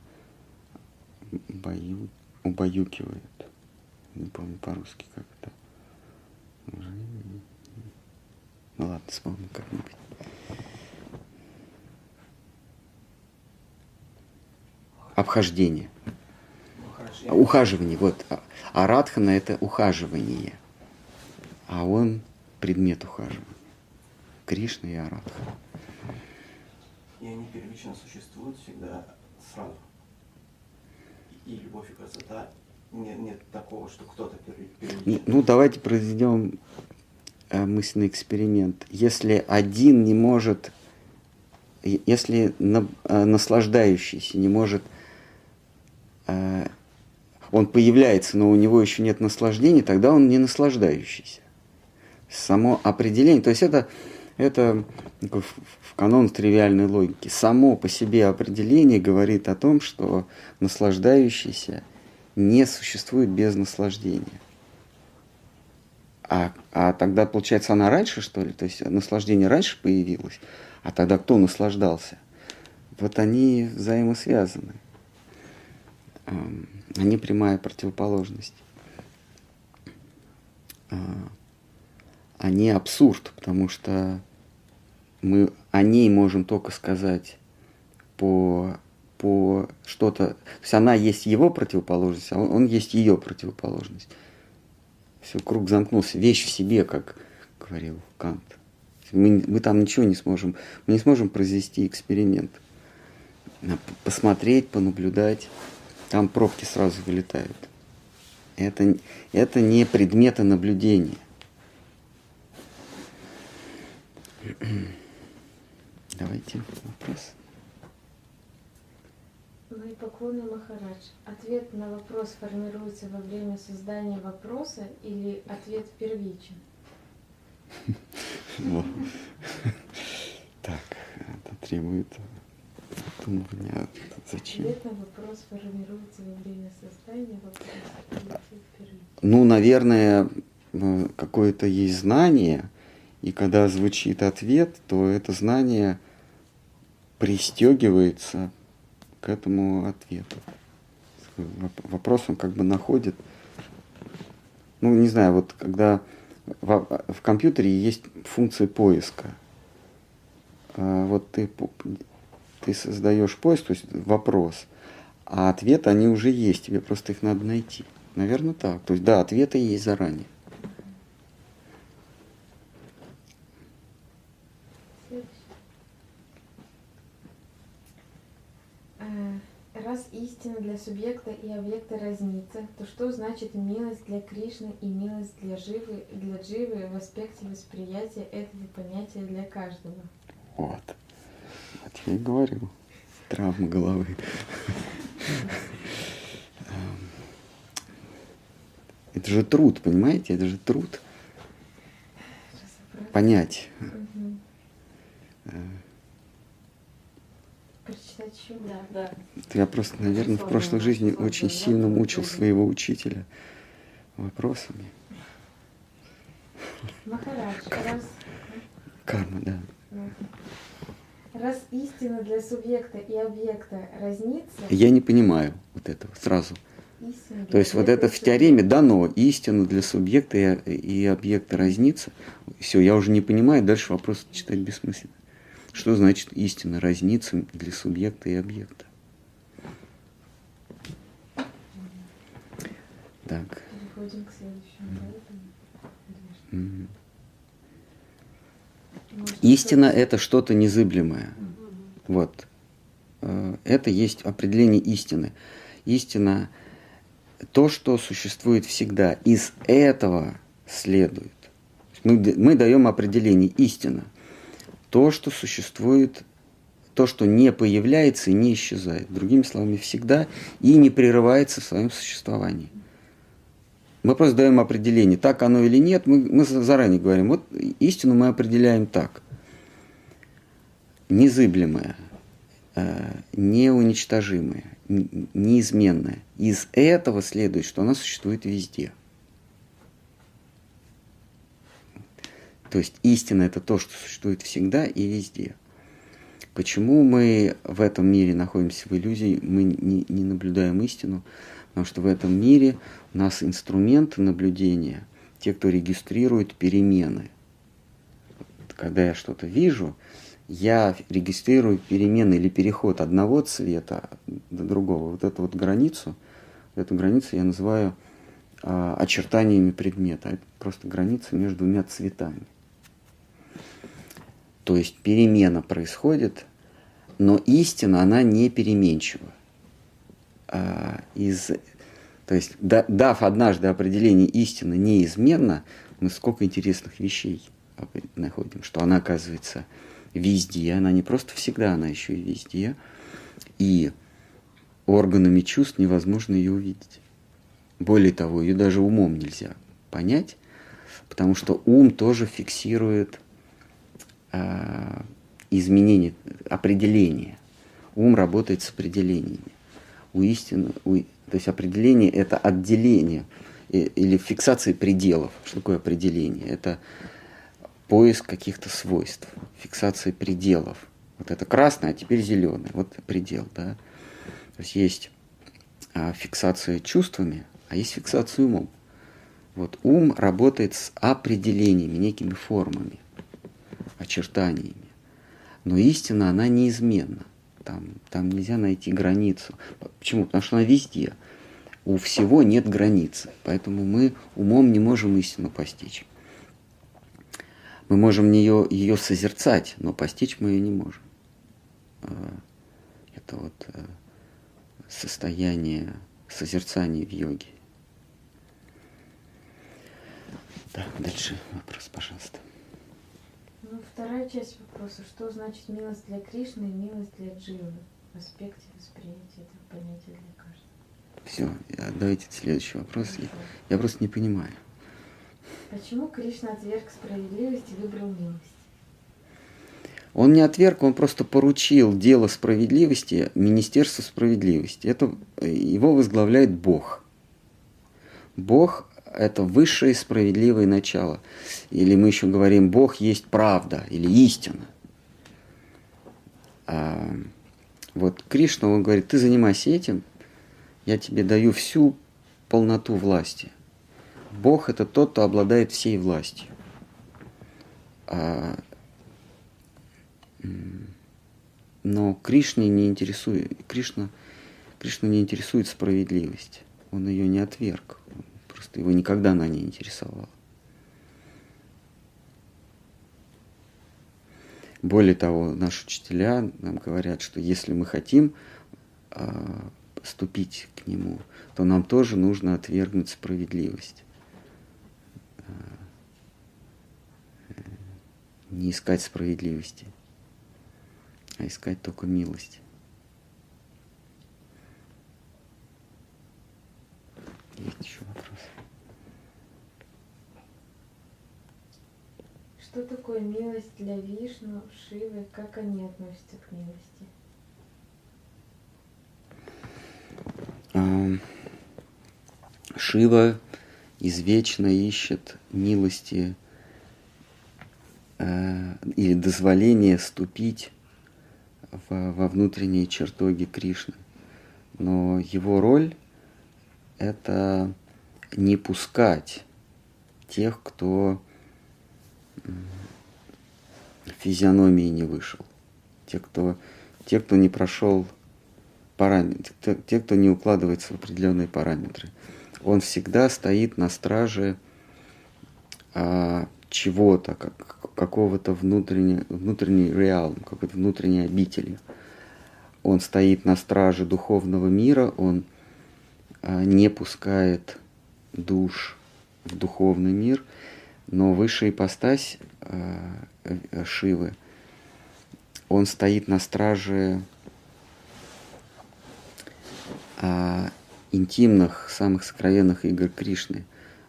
бою, убаюкивает. Не помню по-русски, как это. Уже Ну ладно, вспомню как-нибудь. Обхождение. Ухаживание. Ухаживание, вот. А- Арадхана это ухаживание. А он предмет ухаживания. Кришна и Арадхана. И они первично существуют всегда сразу. И любовь и красота нет, нет такого, что кто-то первый- Ну. Ну, давайте произведем мысленный эксперимент. Если один не может, если на- э, наслаждающийся не может, э, он появляется, но у него еще нет наслаждения, тогда он не наслаждающийся. Само определение, то есть это, это в канон тривиальной логики. Само по себе определение говорит о том, что наслаждающийся не существует без наслаждения. А, а тогда, получается, она раньше, что ли? То есть наслаждение раньше появилось, а тогда кто наслаждался? Вот они взаимосвязаны. Они прямая противоположность. А, Они абсурд, потому что мы о ней можем только сказать по, по что-то... То есть она есть его противоположность, а он, он есть ее противоположность. Все, круг замкнулся. Вещь в себе, как говорил Кант. Мы, мы там ничего не сможем, мы не сможем произвести эксперимент. Посмотреть, понаблюдать, там пробки сразу вылетают. Это, это не предметы наблюдения. Давайте вопрос. Мои поклоны, Махарадж. Ответ на вопрос формируется во время создания вопроса или ответ первичен? Так, это требует думания. Зачем? Ответ на вопрос формируется во время создания вопроса первичен? Ну, наверное, э, какое-то есть знание, и когда звучит ответ, то это знание пристегивается к этому ответу. Воп- Вопрос он как бы находит. Ну, не знаю, вот когда в, в компьютере есть функция поиска. А Вот ты, ты создаешь поиск, то есть вопрос, а ответы, они уже есть, тебе просто их надо найти. Наверное, так. То есть, да, ответы есть заранее. Следующий. Э, Раз истина для субъекта и объекта разнится, то что значит милость для Кришны и милость для Живы, для Дживы в аспекте восприятия этого понятия для каждого? Вот. Вот я и говорю. Травма головы. Это же труд, понимаете? Это же труд. Понять. Еще? Да. Я просто, наверное, в прошлой жизни очень сильно мучил своего учителя вопросами. Махарадж, раз, Карма, да. ну, раз истина для субъекта и объекта разнится, Я не понимаю вот этого сразу. истина То есть вот это в теореме дано, истина для субъекта и, и объекта разнится. Все, я уже не понимаю, дальше вопрос читать бессмысленно. Что значит истина разнится для субъекта и объекта? Так. Переходим к следующему. мгм. Может, Истина – это что-то незыблемое. Вот. Э, Это есть определение истины. Истина – то, что существует всегда. Из этого следует. Мы, мы даем определение истина. То, что существует, то, что не появляется и не исчезает. Другими словами, всегда и не прерывается в своем существовании. Мы просто даем определение, так оно или нет, мы, мы заранее говорим, вот истину мы определяем так. Незыблемое, э, неуничтожимое, неизменное. Из этого следует, что она существует везде. То есть истина это то, что существует всегда и везде. Почему мы в этом мире находимся в иллюзии, мы не, не наблюдаем истину? Потому что в этом мире у нас инструменты наблюдения, те, кто регистрирует перемены. Когда я что-то вижу, я регистрирую перемены или переход одного цвета до другого. Вот эту вот границу, эту границу я называю а, очертаниями предмета. Это просто граница между двумя цветами. То есть перемена происходит, но истина, она не переменчива. А, из, то есть, да- дав однажды определение истины неизменно, мы сколько интересных вещей находим, что она оказывается везде, она не просто всегда, она еще и везде, и органами чувств невозможно ее увидеть. Более того, ее даже умом нельзя понять, потому что ум тоже фиксирует а, изменения, определения. Ум работает с определениями. У истины, у- то есть определение – это отделение и- или фиксация пределов. Что такое определение? Это поиск каких-то свойств, фиксация пределов. Вот это красное, а теперь зеленый. Вот предел, да. То есть есть а, фиксация чувствами, а есть фиксация умом. Вот ум работает с определениями, некими формами, очертаниями. Но истина, она неизменна. Там, там нельзя найти границу. Почему? Потому что она везде. У всего нет границы. Поэтому мы умом не можем истину постичь. Мы можем ее, ее созерцать, но постичь мы ее не можем. А, Это вот э, состояние созерцания в йоге. Да, дальше вопрос, пожалуйста. Ну, вторая часть вопроса. Что значит милость для Кришны и милость для Дживы в аспекте восприятия этого понятия для каждого? Все, давайте следующий вопрос. Я, я просто не понимаю. Почему Кришна отверг справедливость и выбрал милость? Он не отверг, он просто поручил дело справедливости Министерству справедливости. Это э, его возглавляет Бог. Бог – это высшее справедливое начало. Или мы еще говорим, Бог есть правда или истина. А, вот Кришна, он говорит, ты занимайся этим, я тебе даю всю полноту власти. Бог – это тот, кто обладает всей властью. А, но Кришне не интересует, Кришна, Кришну не интересует справедливость. Он ее не отверг просто. Его никогда она не интересовала. Более того, наши учителя нам говорят, что если мы хотим э, поступить к нему, то нам тоже нужно отвергнуть справедливость. А, э, не искать справедливости, а искать только милость. Есть еще вопрос? Что такое милость для Вишну, Шивы, как они относятся к милости? Шива извечно ищет милости э, или дозволение ступить в, во внутренние чертоги Кришны. Но его роль – это не пускать тех, кто физиономии не вышел, те, кто, те, кто не прошел параметры, те, кто не укладывается в определенные параметры. Он всегда стоит на страже а, чего-то, как, какого-то внутреннего, внутренней реал, какой-то внутренней обители. Он стоит на страже духовного мира, он а, не пускает душ в духовный мир, но высшая ипостась а, э, Шивы, он стоит на страже а, интимных, самых сокровенных игр Кришны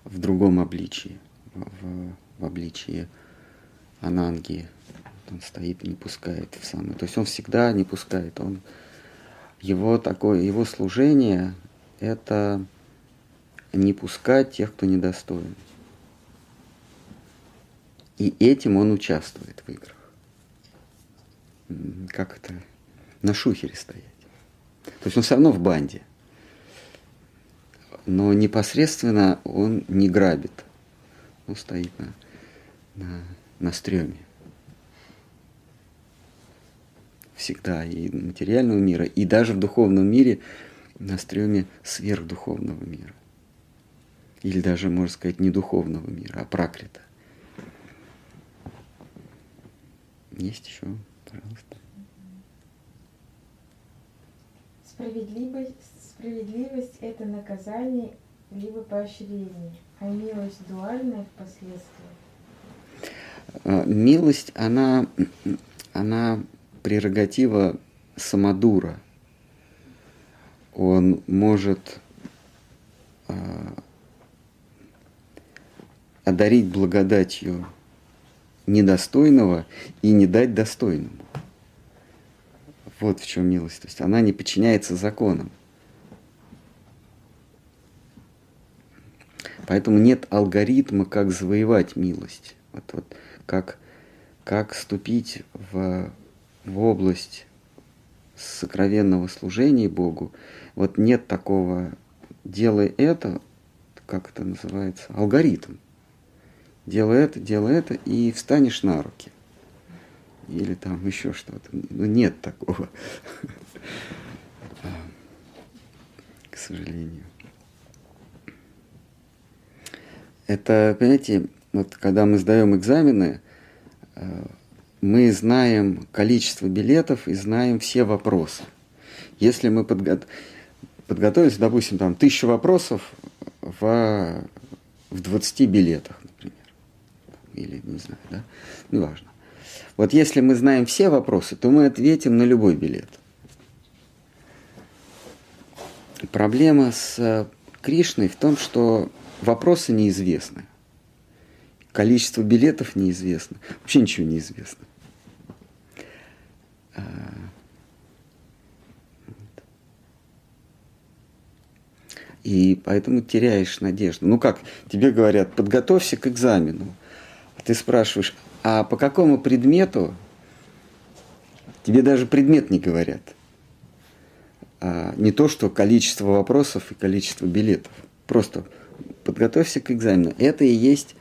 в другом обличии, в, в обличии Ананги. Он стоит и не пускает в самое. То есть он всегда не пускает. Он, его, такое, его служение – это не пускать тех, кто недостоин. И этим он участвует в играх. Как это? На шухере стоять. То есть он все равно в банде. Но непосредственно он не грабит. Он стоит на, на, на стреме. Всегда и материального мира, и даже в духовном мире на стреме сверхдуховного мира. Или даже, можно сказать, не духовного мира, а пракрита. Есть еще, пожалуйста. Справедливость, справедливость – это наказание либо поощрение, а милость дуальная впоследствии. А, милость, она, она прерогатива самодура. Он может а, одарить благодатью недостойного и не дать достойному. Вот в чем милость. То есть она не подчиняется законам. Поэтому нет алгоритма, как завоевать милость. Вот, вот, как, как ступить в, в область сокровенного служения Богу. Вот нет такого, делай это, как это называется, алгоритм делай это, делай это, и встанешь на руки. Или там еще что-то. Ну, нет такого. К сожалению. Это, понимаете, вот когда мы сдаем экзамены, э, мы знаем количество билетов и знаем все вопросы. Если мы подго... подготовились, допустим, там тысячу вопросов в, в 20 билетах, или не знаю, да, неважно. Вот если мы знаем все вопросы, то мы ответим на любой билет. Проблема с э, Кришной в том, что вопросы неизвестны. Количество билетов неизвестно. Вообще ничего не известно. А, И поэтому теряешь надежду. Ну как, тебе говорят, подготовься к экзамену ты спрашиваешь, а по какому предмету? Тебе даже предмет не говорят. А не то, что количество вопросов и количество билетов. Просто подготовься к экзамену. Это и есть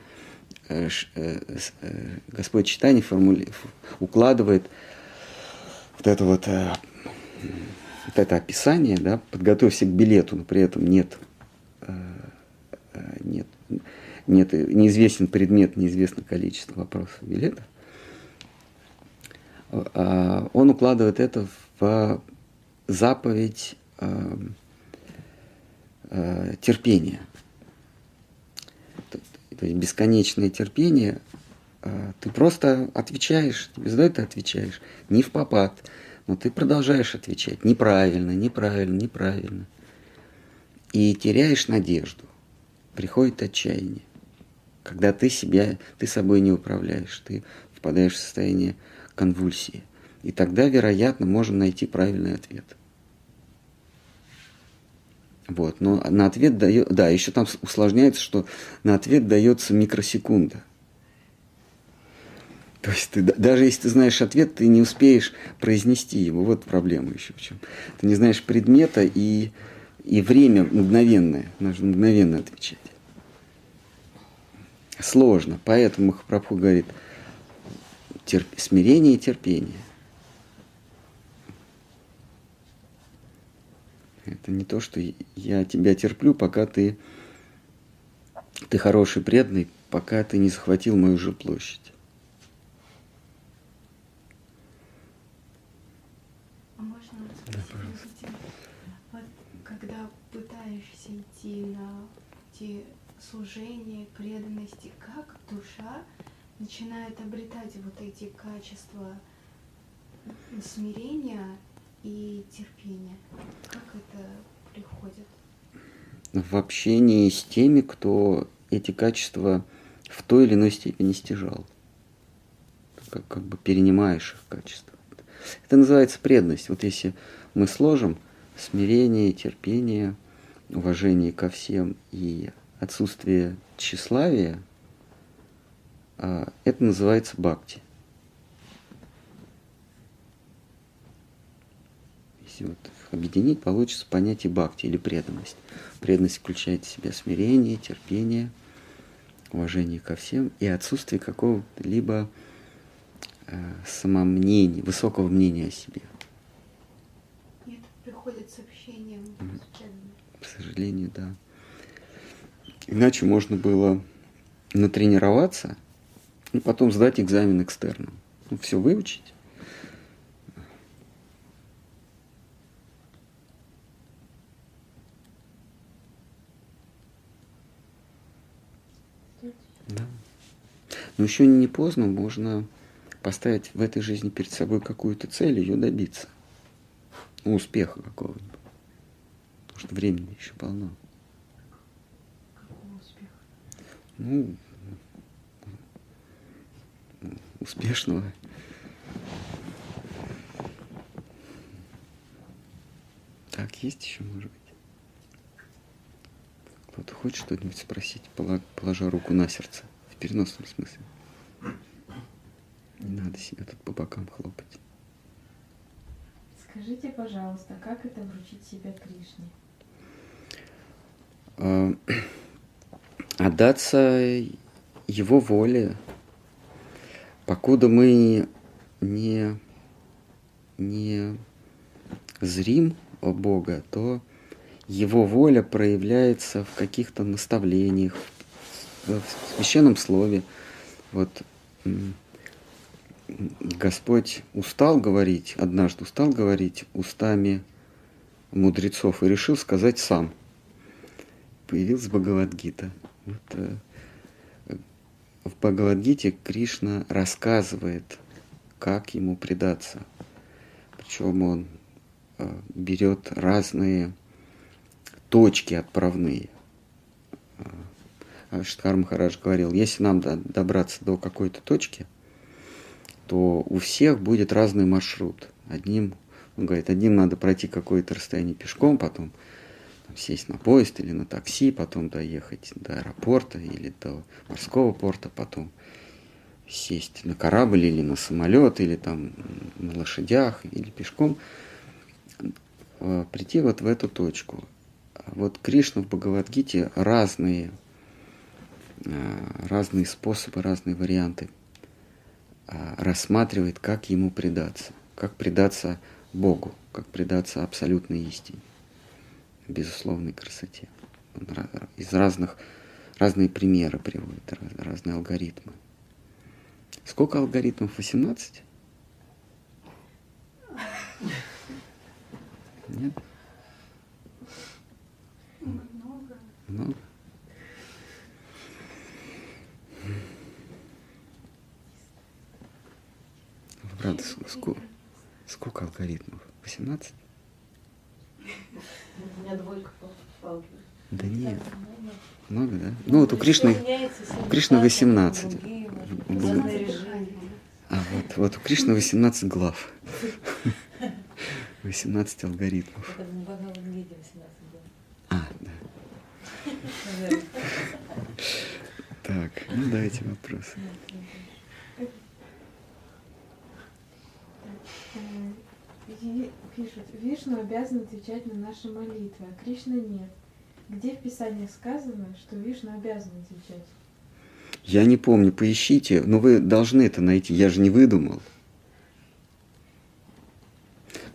э, э, э, Господь читание формули... укладывает вот это вот, вот это описание, да, подготовься к билету, но при этом нет, нет нет, неизвестен предмет, неизвестно количество вопросов билетов, а, он укладывает это в заповедь а, а, терпения. То есть бесконечное терпение, ты просто отвечаешь, тебе задают, ты отвечаешь, не в попад, но ты продолжаешь отвечать неправильно, неправильно, неправильно. И теряешь надежду, приходит отчаяние. Когда ты себя, ты собой не управляешь, ты впадаешь в состояние конвульсии. И тогда, вероятно, можно найти правильный ответ. Вот. Но на ответ дает, да, еще там усложняется, что на ответ дается микросекунда. То есть ты, даже если ты знаешь ответ, ты не успеешь произнести его. Вот проблема еще в чем. Ты не знаешь предмета и, и время мгновенное. Нужно мгновенно отвечать. Сложно. Поэтому Махапрабху говорит терп... смирение и терпение. Это не то, что я тебя терплю, пока ты, ты хороший, преданный, пока ты не захватил мою же площадь. идти на служения, преданности, как душа начинает обретать вот эти качества смирения и терпения? Как это приходит? В общении с теми, кто эти качества в той или иной степени стяжал. Как, как бы перенимаешь их качества. Это называется преданность. Вот если мы сложим смирение, терпение, уважение ко всем и отсутствие тщеславия, а, это называется бхакти. Если вот объединить, получится понятие бхакти или преданность. Преданность включает в себя смирение, терпение, уважение ко всем и отсутствие какого-либо э, самомнения, высокого мнения о себе. Это приходит с общением mm-hmm. с к сожалению, да. Иначе можно было натренироваться и потом сдать экзамен экстерном. Ну, все выучить. Да. Но еще не поздно, можно поставить в этой жизни перед собой какую-то цель, ее добиться. Ну, успеха какого-нибудь что времени еще полно. Какого успеха? Ну, успешного. Так, есть еще, может быть? Кто-то хочет что-нибудь спросить, положа руку на сердце, в переносном смысле. Не надо себя тут по бокам хлопать. Скажите, пожалуйста, как это вручить себя Кришне? Отдаться его воле, покуда мы не, не зрим Бога, то его воля проявляется в каких-то наставлениях, в священном слове. Вот Господь устал говорить, однажды устал говорить устами мудрецов и решил сказать сам – появилась Бхагавадгита. Вот, э, в Бхагавадгите Кришна рассказывает, как ему предаться. Причем он э, берет разные точки отправные. Э, Штхар Махарадж говорил, если нам добраться до какой-то точки, то у всех будет разный маршрут. Одним, он говорит, одним надо пройти какое-то расстояние пешком, потом сесть на поезд или на такси, потом доехать до аэропорта или до морского порта, потом сесть на корабль или на самолет, или там на лошадях, или пешком, э, прийти вот в эту точку. Вот Кришна в Бхагавадгите разные, э, разные способы, разные варианты э, рассматривает, как ему предаться, как предаться Богу, как предаться абсолютной истине безусловной красоте. Он из разных, разные примеры приводит, разные алгоритмы. Сколько алгоритмов? 18? Нет? Много. Много? Правда, сколько, сколько алгоритмов? 18? У меня двойка по. Да нет. Много, да? Ну вот у Кришны, у Кришны 18. Разные режимы. А вот, вот у Кришны 18 глав. 18 алгоритмов. Это в Бхагавад-гите 18 было. А, да. Так, ну давайте вопрос. Пишут, Вишну обязан отвечать на наши молитвы, а Кришна нет. Где в Писаниях сказано, что Вишну обязан отвечать? Я не помню, поищите, но вы должны это найти, я же не выдумал.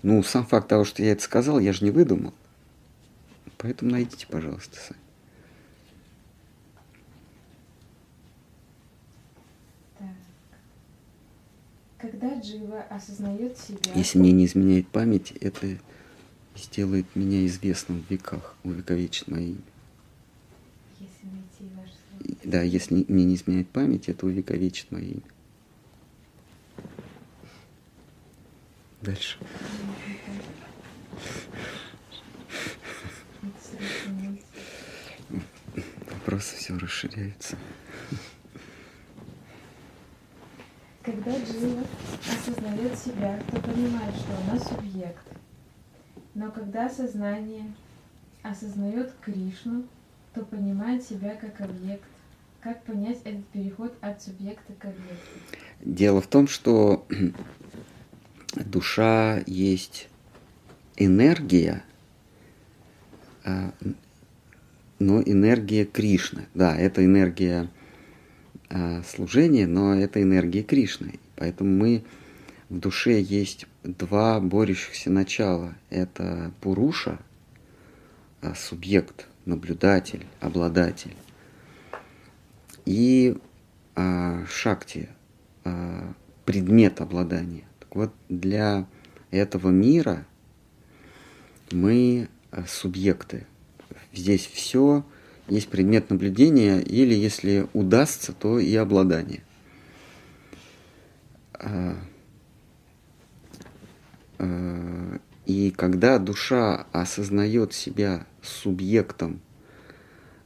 Ну, сам факт того, что я это сказал, я же не выдумал. Поэтому найдите, пожалуйста, сами. Так. Когда Джива осознает себя... Если мне не изменяет память, это сделает меня известным в веках, увековечит мое имя. Если найти ваш И- Да, если не- мне не изменяет память, это увековечит мое имя. Дальше. Вопросы все расширяются. Когда Джива осознает себя, то понимает, что она субъект. Но когда сознание осознает Кришну, то понимает себя как объект. Как понять этот переход от субъекта к объекту? Дело в том, что душа есть энергия, а, но энергия Кришны. Да, это энергия а, служения, но это энергия Кришны. Поэтому мы в душе есть два борющихся начала. Это Пуруша, а, субъект, наблюдатель, обладатель, и а, Шакти, предмет обладания. Так вот, для этого мира мы субъекты. Здесь все есть предмет наблюдения, или если удастся, то и обладание. А, а, И когда душа осознает себя субъектом,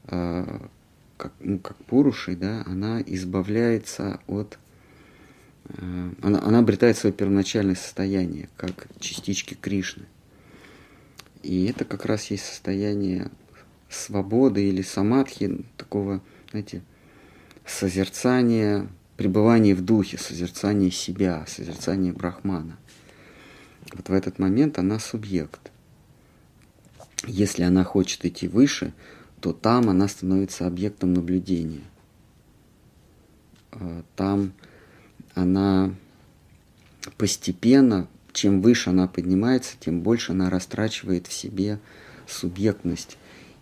а, как, ну, как Пурушей, да, она избавляется от... Она, она обретает свое первоначальное состояние, как частички Кришны. И это как раз есть состояние свободы или самадхи, такого, знаете, созерцания, пребывания в духе, созерцания себя, созерцания Брахмана. Вот в этот момент она субъект. Если она хочет идти выше, то там она становится объектом наблюдения. А, Там она постепенно, чем выше она поднимается, тем больше она растрачивает в себе субъектность.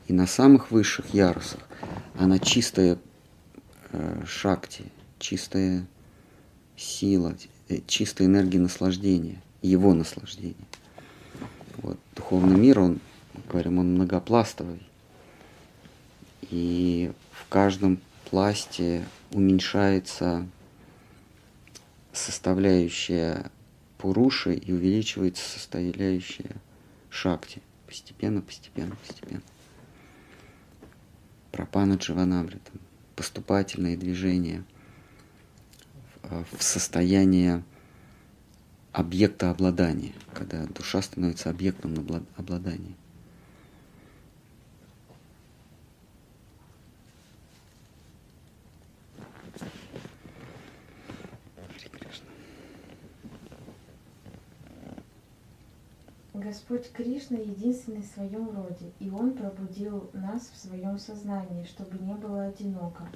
И на самых высших ярусах она чистая э, шакти, чистая сила, э, чистая энергия наслаждения, его наслаждения. Вот, духовный мир, он, говорим, он многопластовый. И в каждом пласте уменьшается составляющая пуруши и увеличивается составляющая шакти. Постепенно, постепенно, постепенно. Пропана Дживанамритам. Поступательные движения в, в состояние объекта обладания, когда душа становится объектом обла- обладания. Харе Кришна. Господь Кришна единственный в своем роде, и Он пробудил нас в своем сознании, чтобы не было одиноко.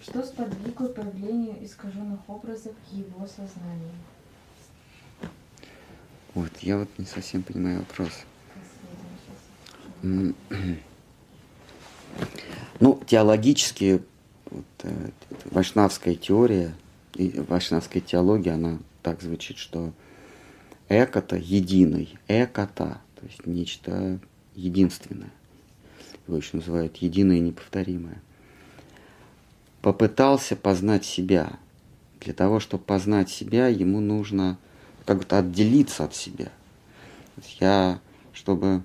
Что сподвигло появлению искаженных образов Его сознании? Вот, я вот не совсем понимаю вопрос. Ну, теологически, вот, э, вайшнавская теория и вайшнавская теология, она так звучит, что экота единый, экота, то есть нечто единственное. Его еще называют единое и неповторимое. Попытался познать себя. Для того, чтобы познать себя, ему нужно как-то отделиться от себя. Я, чтобы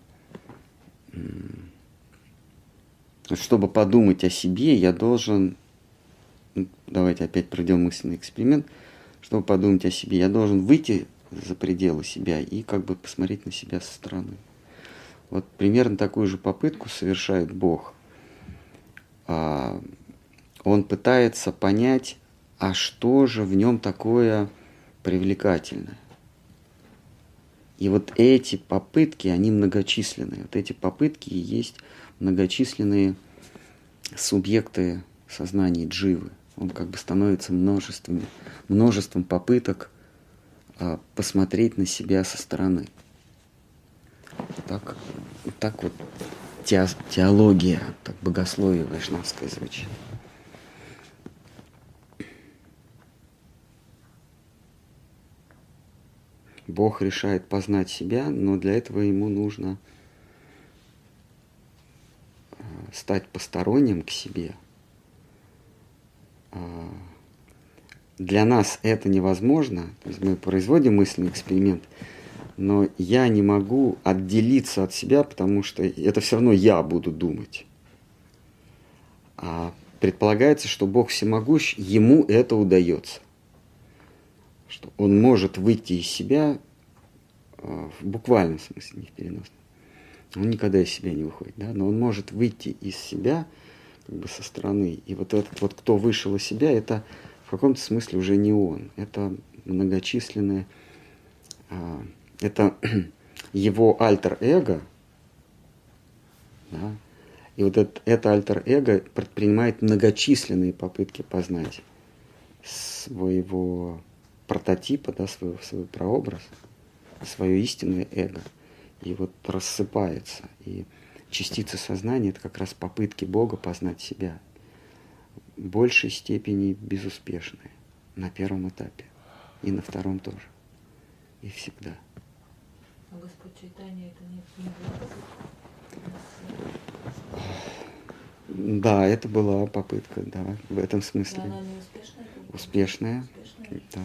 чтобы подумать о себе, я должен, давайте опять пройдем мысленный эксперимент, чтобы подумать о себе, я должен выйти за пределы себя и как бы посмотреть на себя со стороны. Вот примерно такую же попытку совершает Бог. А, он пытается понять, а что же в нем такое привлекательное. И вот эти попытки, они многочисленные. Вот эти попытки и есть многочисленные субъекты сознания дживы. Он как бы становится множеством, множеством попыток посмотреть на себя со стороны. Так, так вот те, теология, так богословие вайшнавское звучит. Бог решает познать себя, но для этого ему нужно э, стать посторонним к себе. Для нас это невозможно. То есть мы производим мысленный эксперимент, но я не могу отделиться от себя, потому что это все равно я буду думать. А предполагается, что Бог всемогущ, ему это удается что он может выйти из себя э, в буквальном смысле, не в переносном. Он никогда из себя не выходит, да, но он может выйти из себя как бы со стороны. И вот этот вот, кто вышел из себя, это в каком-то смысле уже не он. Это многочисленные, а, это его альтер-эго, да, и вот это, это альтер-эго предпринимает многочисленные попытки познать своего прототипа, да, свой, свой прообраз, свое истинное эго. И вот рассыпается. И частица сознания – это как раз попытки Бога познать себя. Большей степени безуспешные на первом этапе. И на втором тоже. И всегда. А Господь Чайтанья это не, не Да, это была попытка, да, в этом смысле. Но она не успешная? Успешная, успешная? да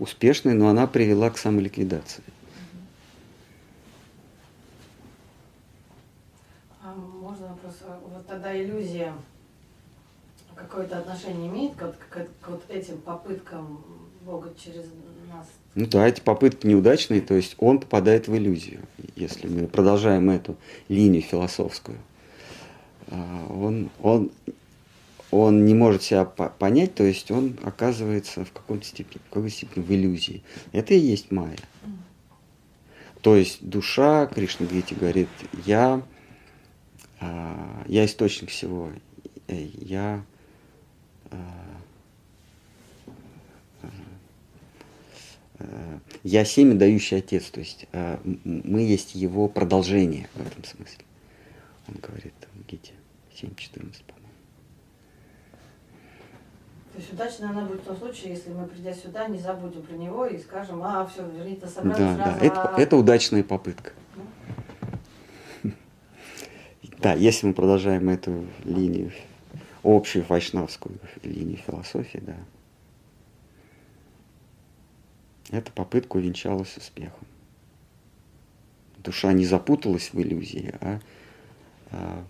успешной, но она привела к самоликвидации. А можно вопрос? Вот тогда иллюзия какое-то отношение имеет к, к, к вот этим попыткам Бога через нас? Ну да, эти попытки неудачные, то есть он попадает в иллюзию, если мы продолжаем эту линию философскую. А, он, он он не может себя понять, то есть он оказывается в каком-то степени, в какой степени в иллюзии. Это и есть майя. То есть душа, Кришна Гити говорит, я, а, я источник всего, э, я я семя, дающий отец, то есть мы есть его продолжение в этом смысле. Он говорит в Гите 7.14. То есть удачно она будет в том случае, если мы, придя сюда, не забудем про него и скажем, а, все, верните собрались да, сразу. Да, это, это удачная попытка. Да, если мы продолжаем эту линию, общую вайшнавскую линию философии, да. Эта попытка увенчалась успехом. Душа не запуталась в иллюзии, а, а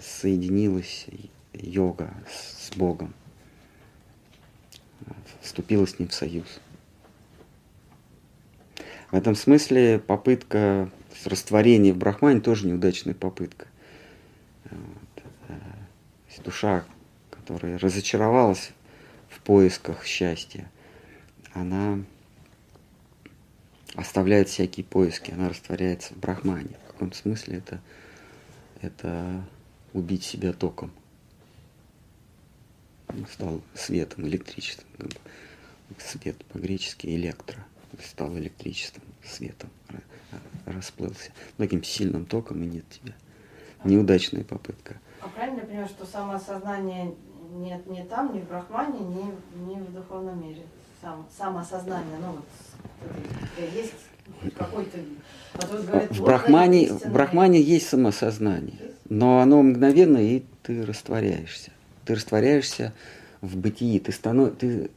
соединилась йога с Богом, вступила с ним в союз. В этом смысле попытка растворения в Брахмане тоже неудачная попытка. Э, душа, которая разочаровалась в поисках счастья, она оставляет всякие поиски, она растворяется в Брахмане. В каком смысле это, это убить себя током стал светом, электричеством. Свет по-гречески электро. Стал электричеством, светом, расплылся. Таким сильным током и нет тебя. Неудачная попытка. А правильно я понимаю, что самоосознание нет не там, не в Брахмане, не, не в духовном мире? Сам, самоосознание, ну вот есть какой-то... А говорят, в, вот брахмане, в Брахмане есть самосознание, но оно мгновенно, и ты растворяешься ты растворяешься в бытии, ты, станов, ты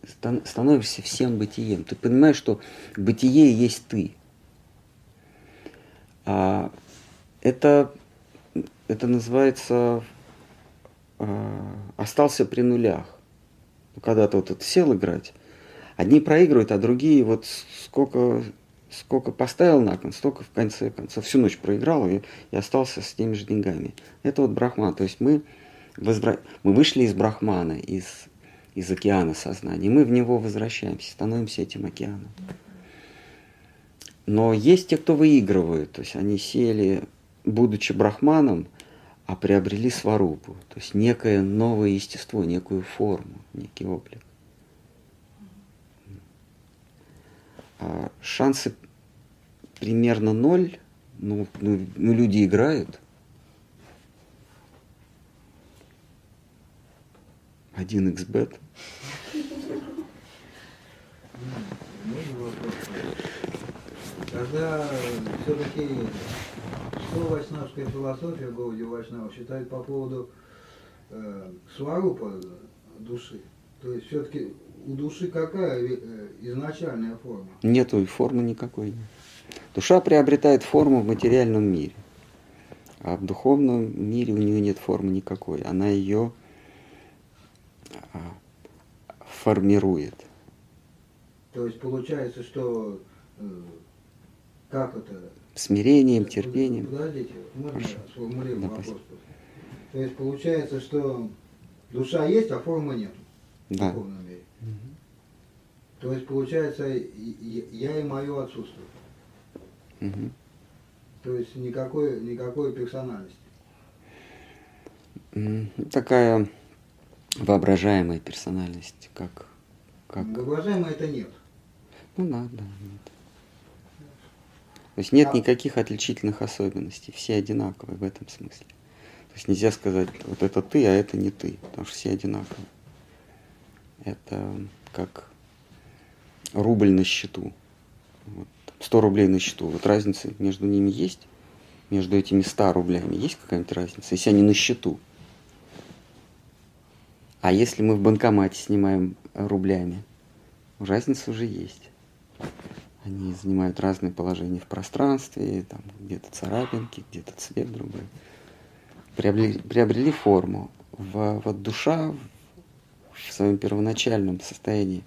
становишься всем бытием. Ты понимаешь, что бытие есть ты. А, это это называется э, остался при нулях. Ну, Когда ты вот сел играть, одни проигрывают, а другие вот сколько, сколько поставил на кон, столько в конце концов всю ночь проиграл и, и остался с теми же деньгами. Это вот брахман. То есть мы, возвра... мы вышли из брахмана, из, из океана сознания, и мы в него возвращаемся, становимся этим океаном. Но есть те, кто выигрывают, то есть они сели, будучи брахманом, а приобрели сварупу, то есть некое новое естество, некую форму, некий облик. А шансы примерно ноль, ну, ну, ну люди играют. Один xbet. Когда все-таки что вайшнавская философия городе Вайшнава считает по поводу э, сварупа души? То есть все-таки у души какая э, изначальная форма? Нету и формы никакой. Душа приобретает форму в материальном мире. А в духовном мире у нее нет формы никакой. Она ее а, формирует. То есть получается, что э, как это? Смирением, терпением. Сформулирую Да, спасибо. То есть получается, что душа есть, а формы нет в Да. духовном мире. То есть получается, я и мое отсутствие. Мгм. То есть никакой, никакой персональности. М, Такая воображаемая персональность, как, как Воображаемо это нет. Ну да, да. нет. То есть нет никаких отличительных особенностей, все одинаковые в этом смысле. То есть нельзя сказать, вот это ты, а это не ты, потому что все одинаковые. Это как рубль на счету. Вот, 100 рублей на счету. Вот разница между ними есть? Между этими 100 рублями есть какая-нибудь разница? Если они на счету. А если мы в банкомате снимаем рублями, разница уже есть. Они занимают разные положения в пространстве, там где-то царапинки, где-то цвет другой. Приобрели, приобрели форму. В, вот душа в своем первоначальном состоянии,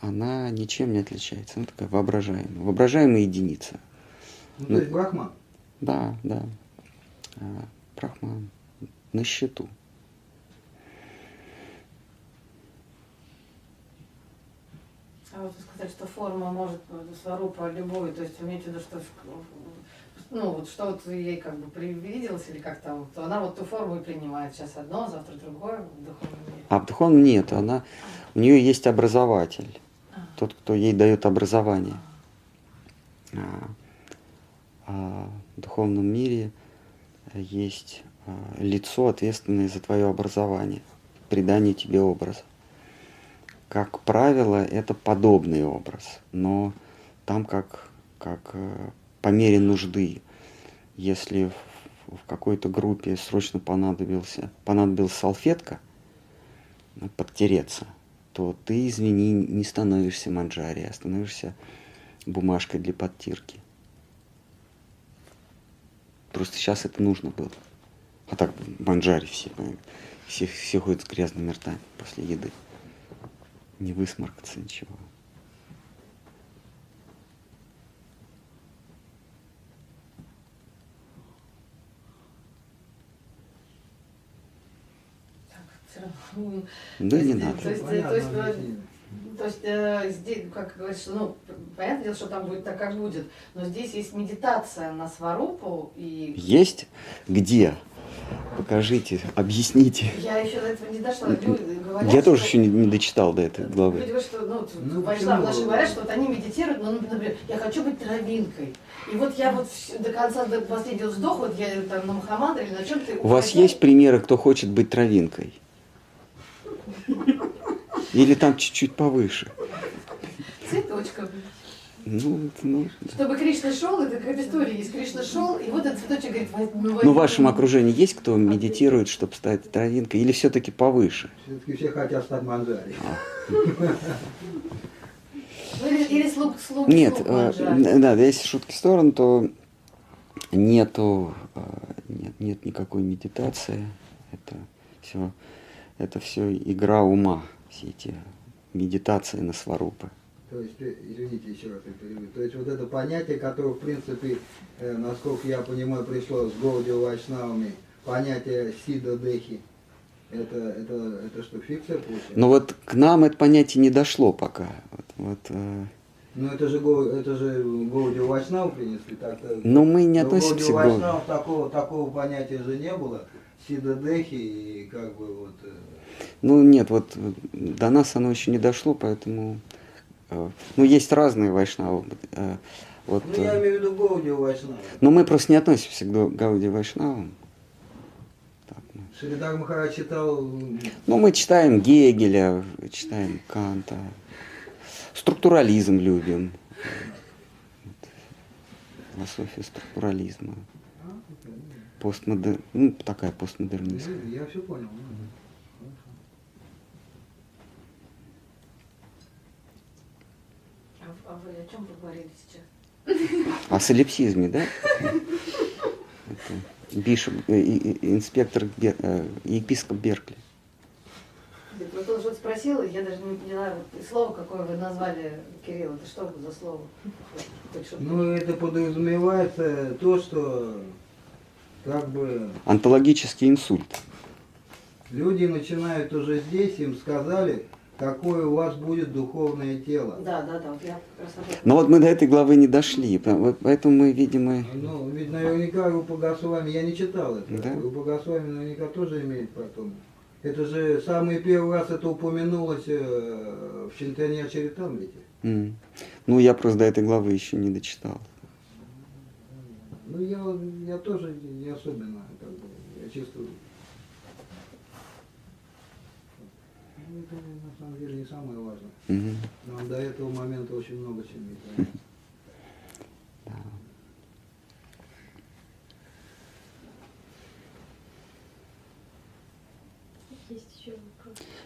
она ничем не отличается. Она такая воображаемая. Воображаемая единица. Ну, Ну, то есть брахман. Да, да. А, Брахман на счету. А вот вы сказали, что форма может э, сварупа любую, то есть вы имеете в виду, что ну вот что вот ей как бы привиделось или как там, то она вот ту форму и принимает. Сейчас одно, завтра другое в духовном мире. А в духовном нет. Она, у нее есть образователь. А. Тот, кто ей дает образование. А, а в духовном мире есть а, лицо, ответственное за твое образование, придание тебе образа. Как правило, это подобный образ, но там как, как э, по мере нужды. Если в, в какой-то группе срочно понадобился, понадобилась салфетка, ну, подтереться, то ты, извини, не становишься манджари, а становишься бумажкой для подтирки. Просто сейчас это нужно было. А так манджари все, все, все ходят с грязными ртами после еды. Не высморкаться, ничего. Равно. Да не надо. То есть, Понятно, то есть. То есть э, здесь, как говоришь, ну, понятное дело, что там будет так, как будет, но здесь есть медитация на сварупу, и Есть? Где? Покажите, объясните. я еще до этого не дошла. Люди говорят, Я тоже еще не, не дочитал до этой Люди главы. говорят, что, ну, Ну, почему? наши говорят, что вот они медитируют, но, например, я хочу быть травинкой. И вот я вот до конца, до последнего вздоха, вот я там на Мухаммада или на чем ты У вас есть примеры, кто хочет быть травинкой? Или там чуть-чуть повыше? Цветочком. Ну, это нужно. Чтобы Кришна шел, это какая-то история есть. Кришна шел, и вот этот цветочек говорит, возьми. Ну, в вашем окружении есть кто медитирует, чтобы стать травинкой? Или все-таки повыше? Все-таки все хотят стать манджари. Ну, или, или слуг, слуг, Нет, слуг э, да, да, если шутки в сторону, то нету, э, нет, нет никакой медитации. Это все, это все игра ума, все эти медитации на сварупы. То есть, э, извините, еще раз я переведу. То есть вот это понятие, которое, в принципе, э, насколько я понимаю, пришло с Гаудио Вайшнавами, понятие Сида Дехи, это, это, это что, фикция получается? Но вот к нам это понятие не дошло пока. Вот, вот, э, Ну это же, это же Гаудио Вайшнав принесли, так-то. но мы не Но относимся к Гау- Вайшнав такого, такого понятия же не было. Сида Дехи и как бы вот... э, Ну нет, вот э, до нас оно еще не дошло, поэтому... э, Ну, есть разные вайшнавы. э, Вот, Ну я э, имею в виду Гаудио Вайшнава. но мы просто не относимся к Гау- Гауди Вайшнавам. Ну. Шридар Махарадж читал м, Ну, мы читаем Гегеля, читаем Канта, структурализм любим. Вот. Философия структурализма. а, Постмодер... Ну, такая ну, постмодернистская. Я все понял. ну, хорошо. А, вы о чем поговорили сейчас? О солипсизме, да? Это Бишоп, э, инспектор, э, епископ Беркли. Я просто уже вот спросила, я даже не поняла, вот слово, какое вы назвали, Кирилл, это что за слово? Ну, это подразумевается то, что как бы Онтологический инсульт. люди начинают уже здесь, им сказали, какое у вас будет духовное тело. Да, да, да, вот я. Но вот мы до этой главы не дошли, поэтому мы, видимо, Ну, ведь наверняка Рупа Госвами, я не читал это, Да? Рупа Госвами наверняка тоже имеет потом. Это же самый первый раз это упомянулось э, в Чинтане Чаритамрите. м. ну я просто до этой главы еще не дочитал. Ну, я, я тоже не особенно, как бы, я чувствую. Ну, это на самом деле не самое важное. Мгм. Нам до этого момента очень много чем не понятно.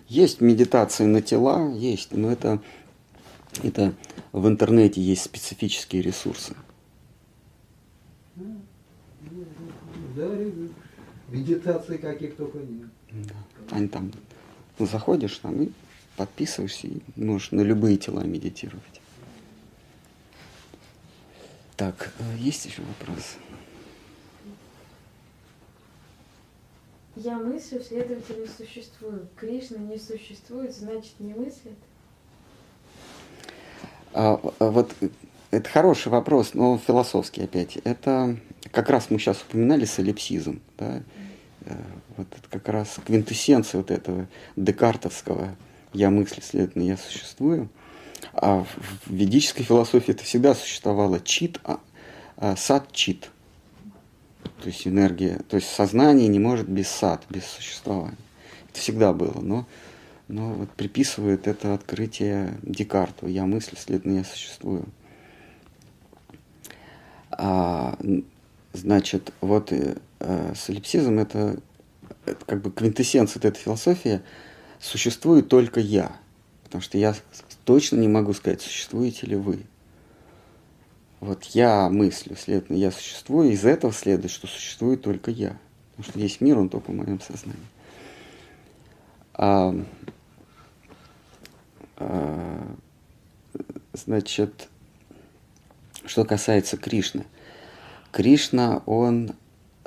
Есть медитации на тела, есть, но это, это в интернете есть специфические ресурсы. Да, ре- медитации каких только нет. Они там ну, заходишь там и подписываешься, и можешь на любые тела медитировать. Так, э, есть еще вопрос? Я мыслю, следовательно, существую. Кришна не существует, значит, не мыслит. А, а вот э, это хороший вопрос, но философский опять. Это как раз мы сейчас упоминали солипсизм, да? Э, Вот это как раз квинтэссенция вот этого декартовского «я мыслю, следовательно, я существую». А в ведической философии это всегда существовало чит, а, а сад чит. То есть энергия, то есть сознание не может без сад, без существования. Это всегда было, но, но вот приписывают это открытие Декарту. Я мыслю, следовательно, я существую. А, значит, вот э, э, солипсизм это, это как бы квинтэссенция этой философии. Существует только я. Потому что я точно не могу сказать, существуете ли вы. Вот я мыслю, следовательно, я существую, из этого следует, что существует только я. Потому что весь мир, он только в моем сознании. А, а, значит, что касается Кришны. Кришна, он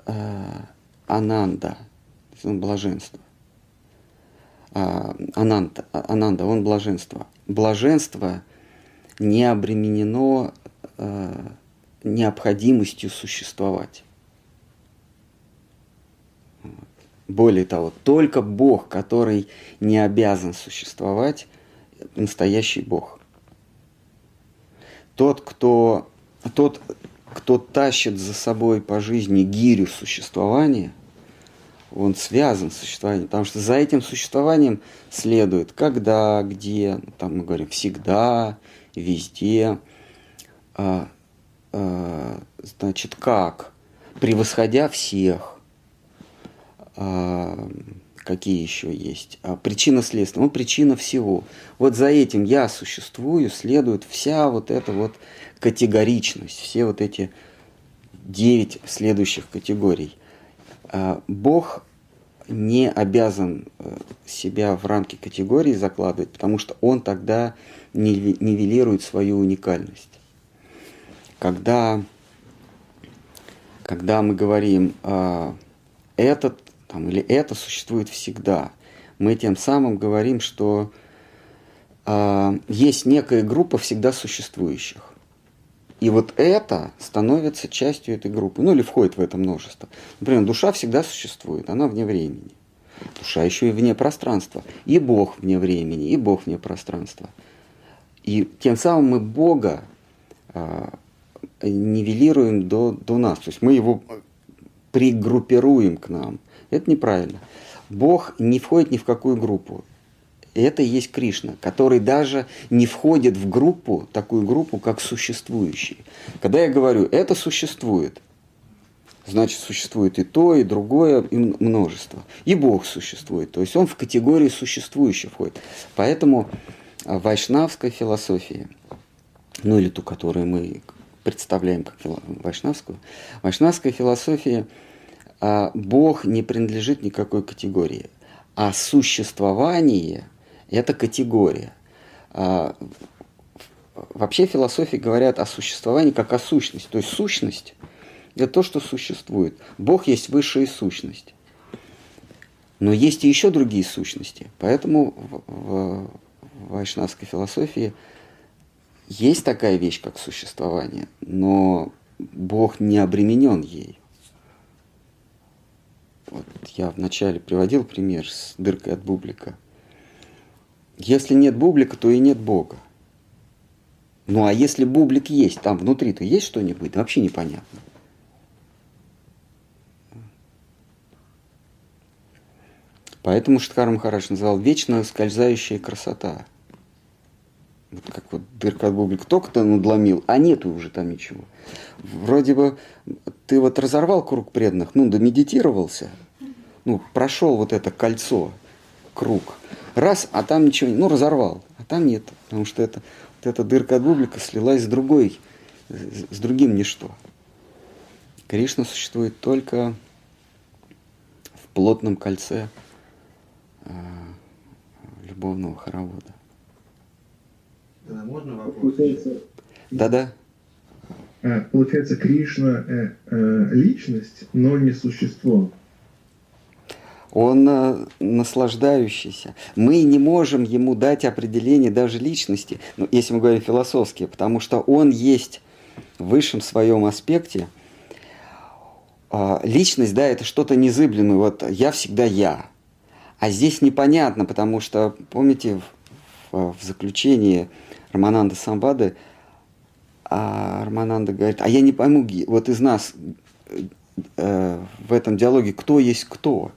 э, ананда, он блаженство. А, ананта, ананда, он блаженство. Блаженство не обременено э, необходимостью существовать. Более того, только Бог, который не обязан существовать, настоящий Бог. Тот, кто, тот, кто тащит за собой по жизни гирю существования, он связан с существованием, потому что за этим существованием следует когда, где, ну, там мы говорим всегда, везде, а, а, значит, как, превосходя всех, а, какие еще есть, а, причина следствия, ну, причина всего. Вот за этим я существую, следует вся вот эта вот категоричность, все вот эти девять следующих категорий. А, Бог не обязан э, себя в рамки категории закладывать, потому что он тогда нивелирует свою уникальность. Когда, когда мы говорим а, этот там, или это существует всегда, мы тем самым говорим, что э, есть некая группа всегда существующих. И вот это становится частью этой группы, ну или входит в это множество. Например, душа всегда существует, она вне времени. Душа еще и вне пространства. И Бог вне времени, и Бог вне пространства. И тем самым мы Бога э, нивелируем до, до нас. То есть мы его пригруппируем к нам. Это неправильно. Бог не входит ни в какую группу. Это и есть Кришна, который даже не входит в группу, такую группу, как существующий. Когда я говорю, это существует, значит, существует и то, и другое, и множество. И Бог существует, то есть он в категории существующих входит. Поэтому в вайшнавской философии, ну или ту, которую мы представляем как вайшнавскую, вайшнавская философия – а, Бог не принадлежит никакой категории, а существование – это категория. А, вообще философии говорят о существовании как о сущности. То есть сущность – это то, что существует. Бог есть высшая сущность. Но есть и еще другие сущности. Поэтому в, в вайшнавской философии есть такая вещь, как существование, но Бог не обременен ей. Вот я вначале приводил пример с дыркой от бублика. Если нет бублика, то и нет Бога. Ну а если бублик есть, там внутри-то есть что-нибудь? Вообще непонятно. Поэтому Штхар Махарадж называл вечно скользающая красота. Вот как вот дырка от бублика только-то надломил, а нету уже там ничего. Вроде бы ты вот разорвал круг преданных, ну, домедитировался, ну, прошел вот это кольцо, круг, раз, а там ничего, ну, разорвал, а там нет, потому что это, вот эта дырка от бублика слилась с другой, с другим ничто. Кришна существует только в плотном кольце э, любовного хоровода. Да, можно вопрос? Да-да. А, получается, Кришна э, э, личность, но не существо. Он э, наслаждающийся. Мы не можем ему дать определение даже личности, ну, если мы говорим философски, потому что он есть в высшем своем аспекте. Э, личность, да, это что-то незыблемое. Вот я всегда я. А здесь непонятно, потому что, помните, в, в заключении Романанда Самбады а Романанда говорит, а я не пойму, вот из нас э, в этом диалоге кто есть кто.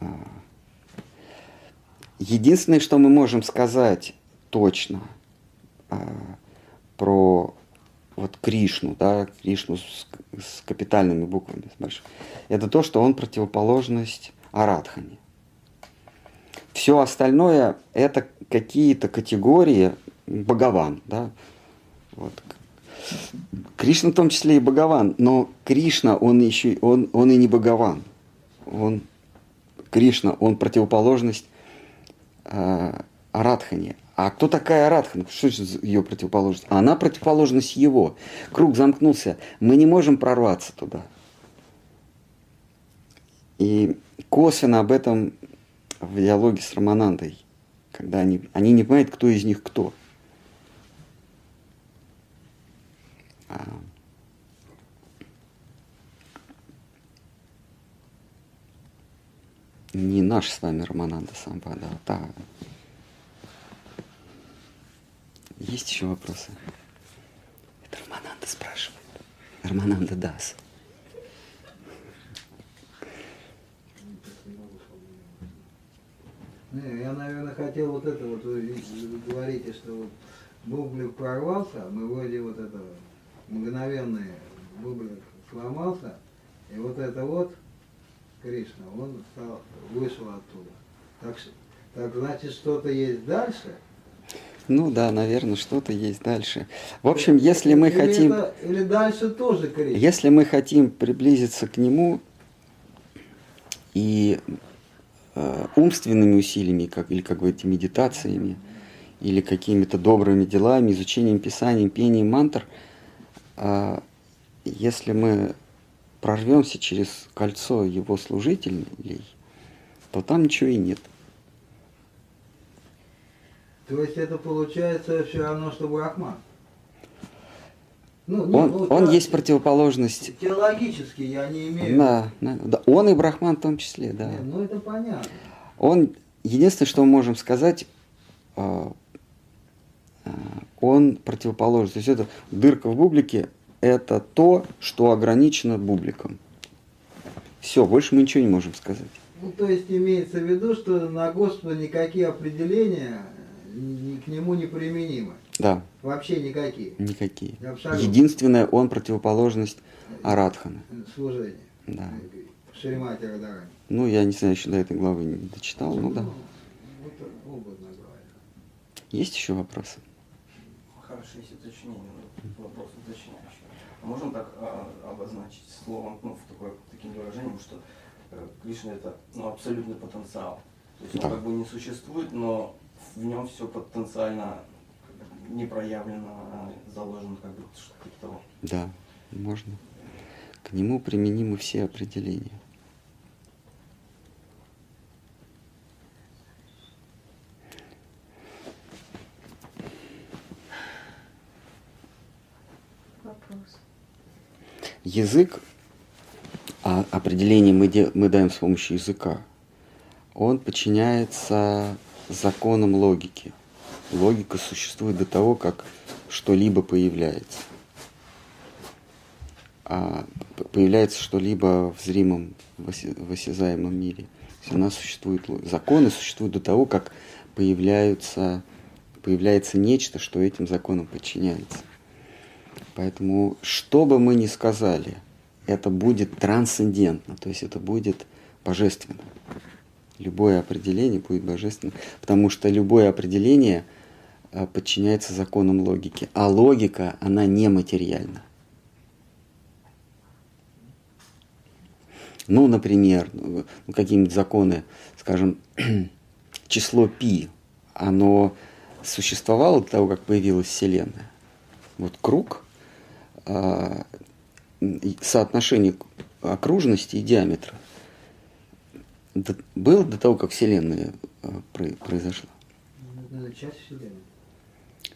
А. Единственное, что мы можем сказать точно э, про вот Кришну, да, Кришну с, с капитальными буквами, с большими, это то, что он противоположность Арадхани. Все остальное это какие-то категории Богован, да, вот. Кришна в том числе и Богован, но Кришна, он еще, он, он и не Богован. Он, Кришна, он противоположность э, Арадхане. А кто такая Арадхан? Что ее противоположность? Она противоположность его. Круг замкнулся. Мы не можем прорваться туда. И косвенно об этом в диалоге с Романандой, когда они, они не понимают, кто из них кто. А, не наш с вами Романанда Самбада, а та. Есть еще вопросы? Это Романанда спрашивает. Романанда Дас. Я, наверное, хотел вот это вот, вы говорите, что вот бублик прорвался, мы вроде вот это мгновенный бублик сломался, и вот это вот Кришна, он стал, вышел оттуда. Так, так значит, что-то есть дальше? Ну да, наверное, что-то есть дальше. В общем, если мы или хотим, это- или дальше тоже Кришна. если мы хотим приблизиться к нему и э, умственными усилиями, как, или, как говорите, медитациями, или какими-то добрыми делами, изучением Писанием, пением мантр, а, если мы прорвемся через кольцо его служителей, то там ничего и нет. То есть это получается все равно, что Брахман. Ну, Он, ну, он те- есть противоположность. Теологически я не имею. Да, да, да. он и Брахман в том числе, да. Не, ну это понятно. Он, единственное, что мы можем сказать, а, а, он противоположен. То есть это дырка в бублике – это то, что ограничено бубликом. Все, больше мы ничего не можем сказать. Ну, то есть имеется в виду, что на Господа никакие определения ни- к нему не применимы. Да, Вообще никакие. никакие. Абсолютно. Единственное, он противоположность Арадхана. Служение. Да. Шримати Радарани. Ну, я не знаю, еще до этой главы не дочитал, ну да. Говоря. Есть еще вопросы? Хорошо, есть уточнение, ну, вопрос уточняющий. Можем так а, обозначить словом, ну, в такое, таким выражением, что э, Кришна это ну, абсолютный потенциал. То есть он Да. как бы не существует, но в нем все потенциально не проявлено, а заложено как бы что-то типа того. Да, можно. К нему применимы все определения. Язык, а определение мы, де- мы даем с помощью языка, он подчиняется законам логики. Логика существует до того, как что-либо появляется. А появляется что-либо в зримом, в осязаемом мире. Она существует, ло- законы существуют до того, как появляются, появляется нечто, что этим законам подчиняется. Поэтому, что бы мы ни сказали, это будет трансцендентно, то есть это будет божественно. Любое определение будет божественно, потому что любое определение э, подчиняется законам логики, а логика, она нематериальна. Ну, например, ну, какие-нибудь законы, скажем, число π, оно существовало до того, как появилась Вселенная. Вот круг, соотношение к- окружности и диаметра было до того, как Вселенная про- произошла. Ну, Это часть Вселенной.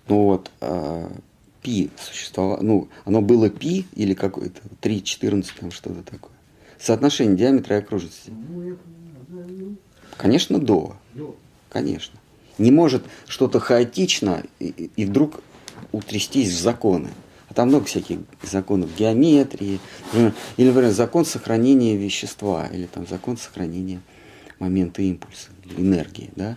Ну вот, а, π существовало, ну, оно было π или какое-то 3,14, там что-то такое. Соотношение диаметра и окружности. Ну, ну, Конечно, до. Конечно. Не может что-то хаотично и- и вдруг утрястись в законы. А там много всяких законов геометрии, или, например, закон сохранения вещества, или там закон сохранения момента импульса, энергии, да.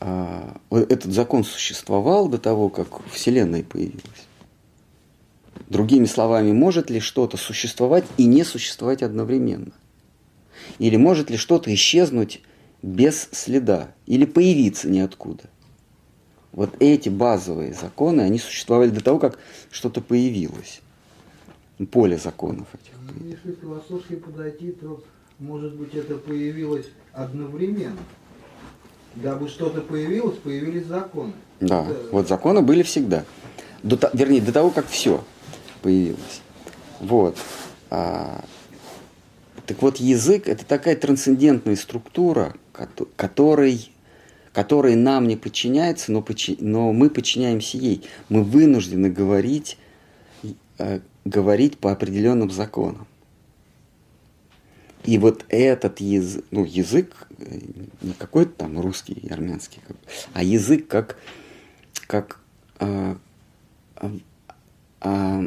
А, этот закон существовал до того, как Вселенная появилась. Другими словами, может ли что-то существовать и не существовать одновременно? Или может ли что-то исчезнуть без следа или появиться ниоткуда? Вот эти базовые законы, они существовали до того, как что-то появилось. Поле законов этих. ну, если философски подойти, то, может быть, это появилось одновременно. Дабы что-то появилось, появились законы. Да, Это- вот законы были всегда. До, вернее, до того, как все появилось. Вот. А, так вот, язык – это такая трансцендентная структура, кото- которой нам не подчиняется, но, подчи- но мы подчиняемся ей. Мы вынуждены говорить, э, говорить по определенным законам. И вот этот язык, ну, язык, э, не какой-то там русский, армянский, как- а язык как, как а, а, а,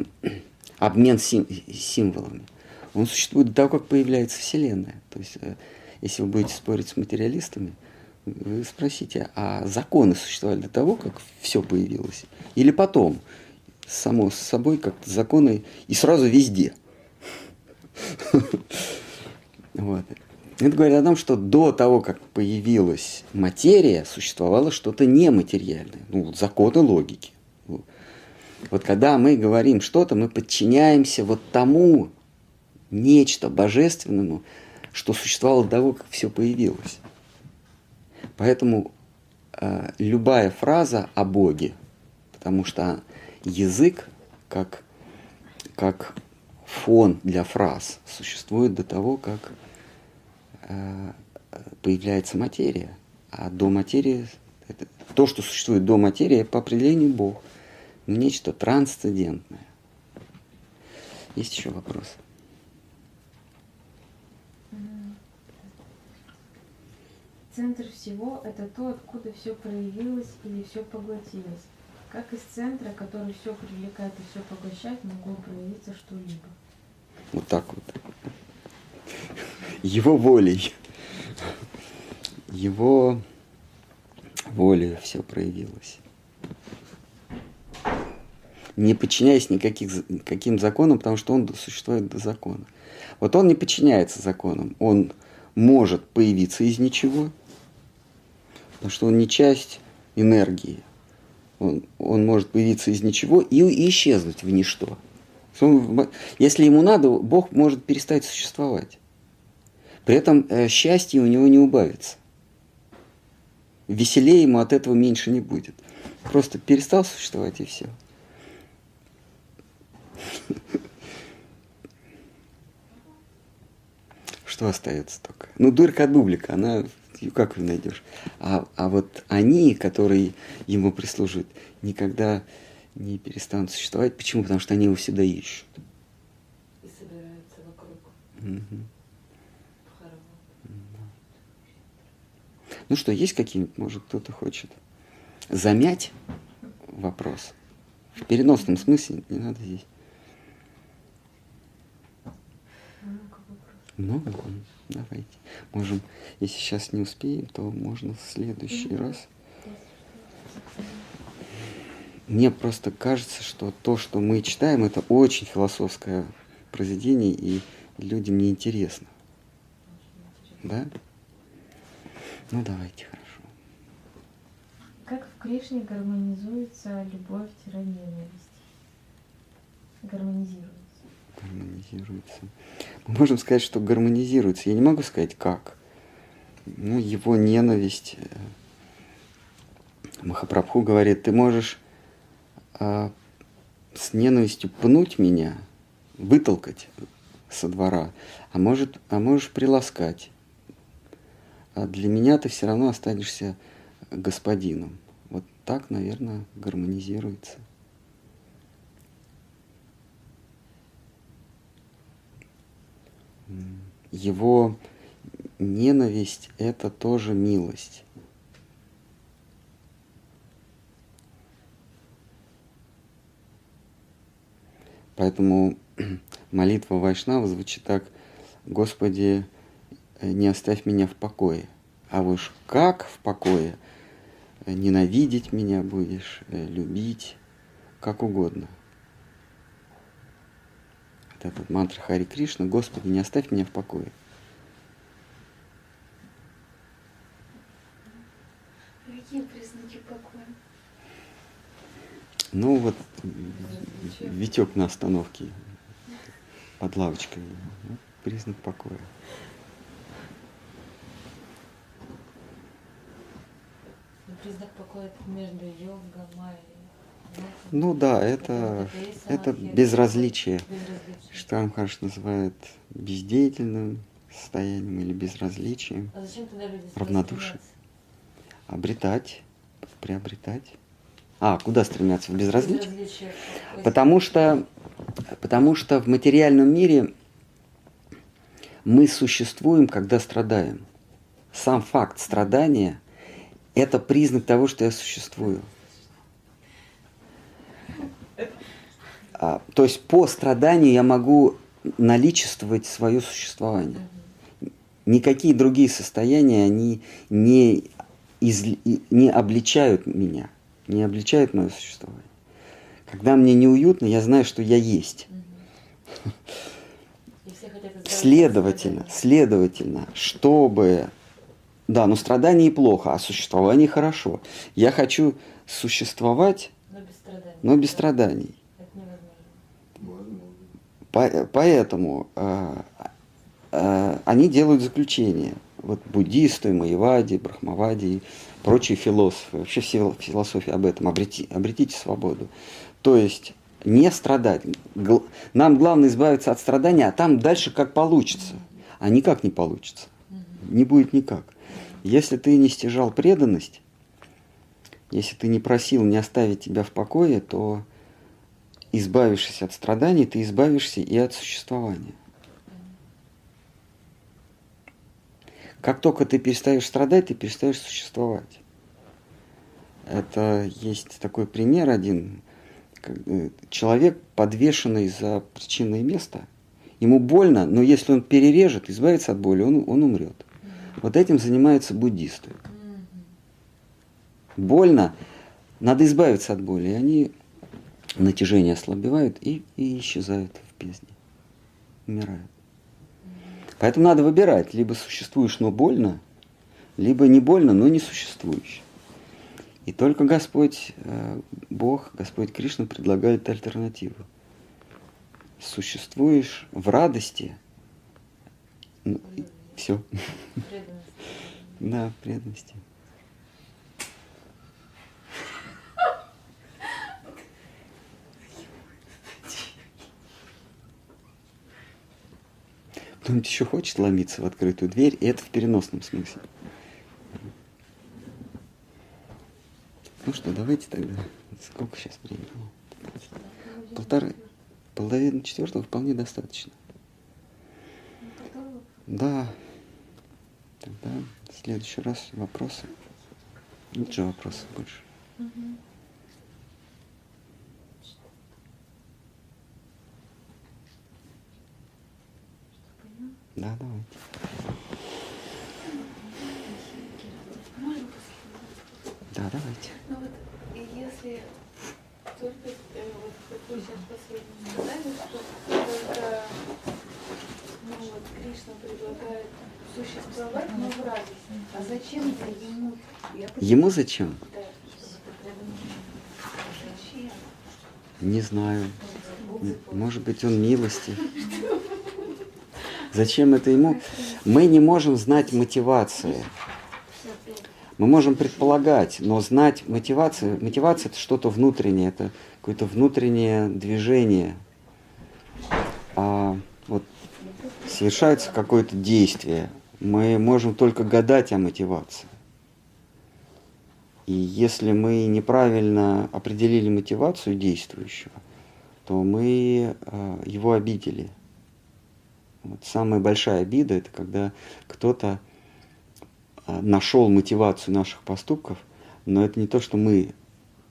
обмен сим- символами. Он существует до того, как появляется Вселенная. То есть, э, если вы будете спорить с материалистами, вы спросите, а законы существовали до того, как все появилось? Или потом? Само с собой как-то законы и сразу везде. Вот. Это говорит о том, что до того, как появилась материя, существовало что-то нематериальное. Ну, законы логики. Вот когда мы говорим что-то, мы подчиняемся вот тому нечто божественному, что существовало до того, как все появилось. Поэтому э, любая фраза о Боге, потому что язык как, как фон для фраз существует до того, как э, появляется материя. А до материи, это, то, что существует до материи, по определению Бог. Нечто трансцендентное. Есть еще вопросы? Центр всего – это то, откуда все проявилось или все поглотилось. Как из центра, который все привлекает и все поглощает, могло проявиться что-либо. Вот так вот. Его волей. Его волей все проявилось. Не подчиняясь никаких, каким законам, потому что он существует до закона. Вот он не подчиняется законам. Он может появиться из ничего, потому что он не часть энергии. Он, он может появиться из ничего и, и исчезнуть в ничто. Он, если ему надо, Бог может перестать существовать. При этом э, счастье у него не убавится. Веселее ему от этого меньше не будет. Просто перестал существовать и все. Что остается только? Ну, дырка дублика, она как ее найдешь? А, а вот они, которые ему прислуживают, никогда не перестанут существовать. Почему? Потому что они его всегда ищут. И собираются вокруг. Угу. Ну что, есть какие-нибудь, может, кто-то хочет замять вопрос? В переносном смысле не надо здесь. Много? Давайте. Можем, если сейчас не успеем, то можно в следующий раз. Мне просто кажется, что то, что мы читаем, это очень философское произведение, и людям неинтересно. Да? Ну, давайте, хорошо. Как в Кришне гармонизуется любовь-ненависть? Гармонизируется. Гармонизируется. Мы можем сказать, что гармонизируется. Я не могу сказать, как. Ну, его ненависть. Э, Махапрабху говорит, ты можешь а, с ненавистью пнуть меня, вытолкать со двора, а, может, а можешь приласкать а для меня ты все равно останешься господином. Вот так, наверное, гармонизируется. Его ненависть – это тоже милость. Поэтому молитва Вайшнава звучит так, Господи, не оставь меня в покое. А уж как в покое? Ненавидеть меня будешь, э, любить, как угодно. Вот этот мантра Хари Кришна, Господи, не оставь меня в покое. Какие признаки покоя? Ну вот, Витек на остановке под лавочкой. Вот, признак покоя. признак покоя между йога, майей. Ну да, это, это безразличие. Что Амхарш называет бездеятельным состоянием или безразличием. А зачем тогда люди равнодушие? Обретать, приобретать. А, куда стремятся? В безразличие? безразличие. Потому что, потому что в материальном мире мы существуем, когда страдаем. Сам факт страдания – это признак того, что я существую. То есть по страданию я могу наличествовать свое существование. Никакие другие состояния, они не, из, не обличают меня, не обличают мое существование. Когда мне неуютно, я знаю, что я есть. Следовательно, следовательно, чтобы... Да, но страдание плохо, а существование хорошо. Я хочу существовать, Но без страданий. но без страданий. По- Поэтому э, э, они делают заключение. Вот буддисты, маевади, брахмавади и прочие философы, вообще все философии об этом, обрети- обретите свободу. То есть не страдать. Нам главное избавиться от страдания, а там дальше как получится. А никак не получится. Не будет никак. Если ты не стяжал преданность, если ты не просил не оставить тебя в покое, то избавившись от страданий, ты избавишься и от существования. Как только ты перестаешь страдать, ты перестаешь существовать. Это есть такой пример один. э, Человек, подвешенный за причинное место, ему больно, но если он перережет, избавится от боли, он, он умрет. Вот этим занимаются буддисты. Больно, надо избавиться от боли. И они натяжение ослабевают и, и исчезают в бездне. Умирают. Поэтому надо выбирать. Либо существуешь, но больно, либо не больно, но не существуешь. И только Господь, э, Бог, Господь Кришна предлагает альтернативу. Существуешь в радости, все. Преданность. Да, в преданности. Кто-нибудь еще хочет ломиться в открытую дверь, и это в переносном смысле. Ну что, давайте тогда. Сколько сейчас времени? Полторы. Половина четвертого вполне достаточно. Да. Тогда в следующий раз вопросы. Нет же вопросов больше. Да, давайте. Да, давайте. Ну вот, и если только э, вот как вы сейчас последнее сказали, что только ну вот Кришна предлагает существовать, но в радости. А зачем ему? Я Ему зачем? Да, зачем? Не знаю. Может быть, он милости. Зачем это ему? Мы не можем знать мотивации. Мы можем предполагать, но знать мотивацию, мотивация это что-то внутреннее, это какое-то внутреннее движение. А вот совершается какое-то действие. Мы можем только гадать о мотивации. И если мы неправильно определили мотивацию действующего, то мы э, его обидели. Вот самая большая обида это когда кто-то э, нашел мотивацию наших поступков, но это не то, что мы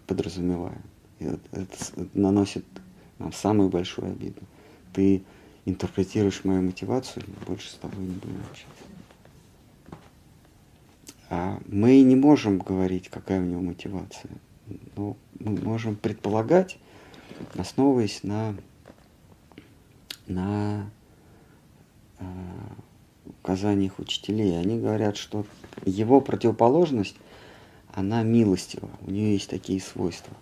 подразумеваем. Это наносит нам самую большую обиду. Ты интерпретируешь мою мотивацию, больше с тобой не будем общаться. А мы не можем говорить, какая у него мотивация. Но мы можем предполагать, основываясь на, на указаниях учителей. Они говорят, что его противоположность, она милостива, у нее есть такие свойства.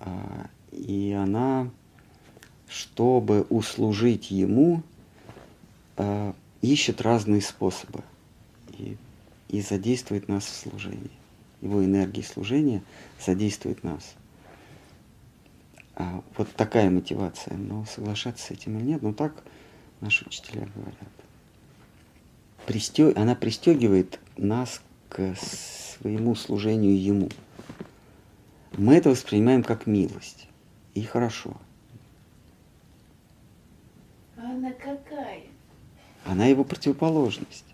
А, И она, чтобы услужить ему, э, ищет разные способы и, и задействует нас в служении. Его энергия служения задействует нас. А вот такая мотивация. Но соглашаться с этим или нет, ну так наши учителя говорят. Пристё... Она пристегивает нас к своему служению Ему. Мы это воспринимаем как милость. И хорошо. А она какая? Она его противоположность.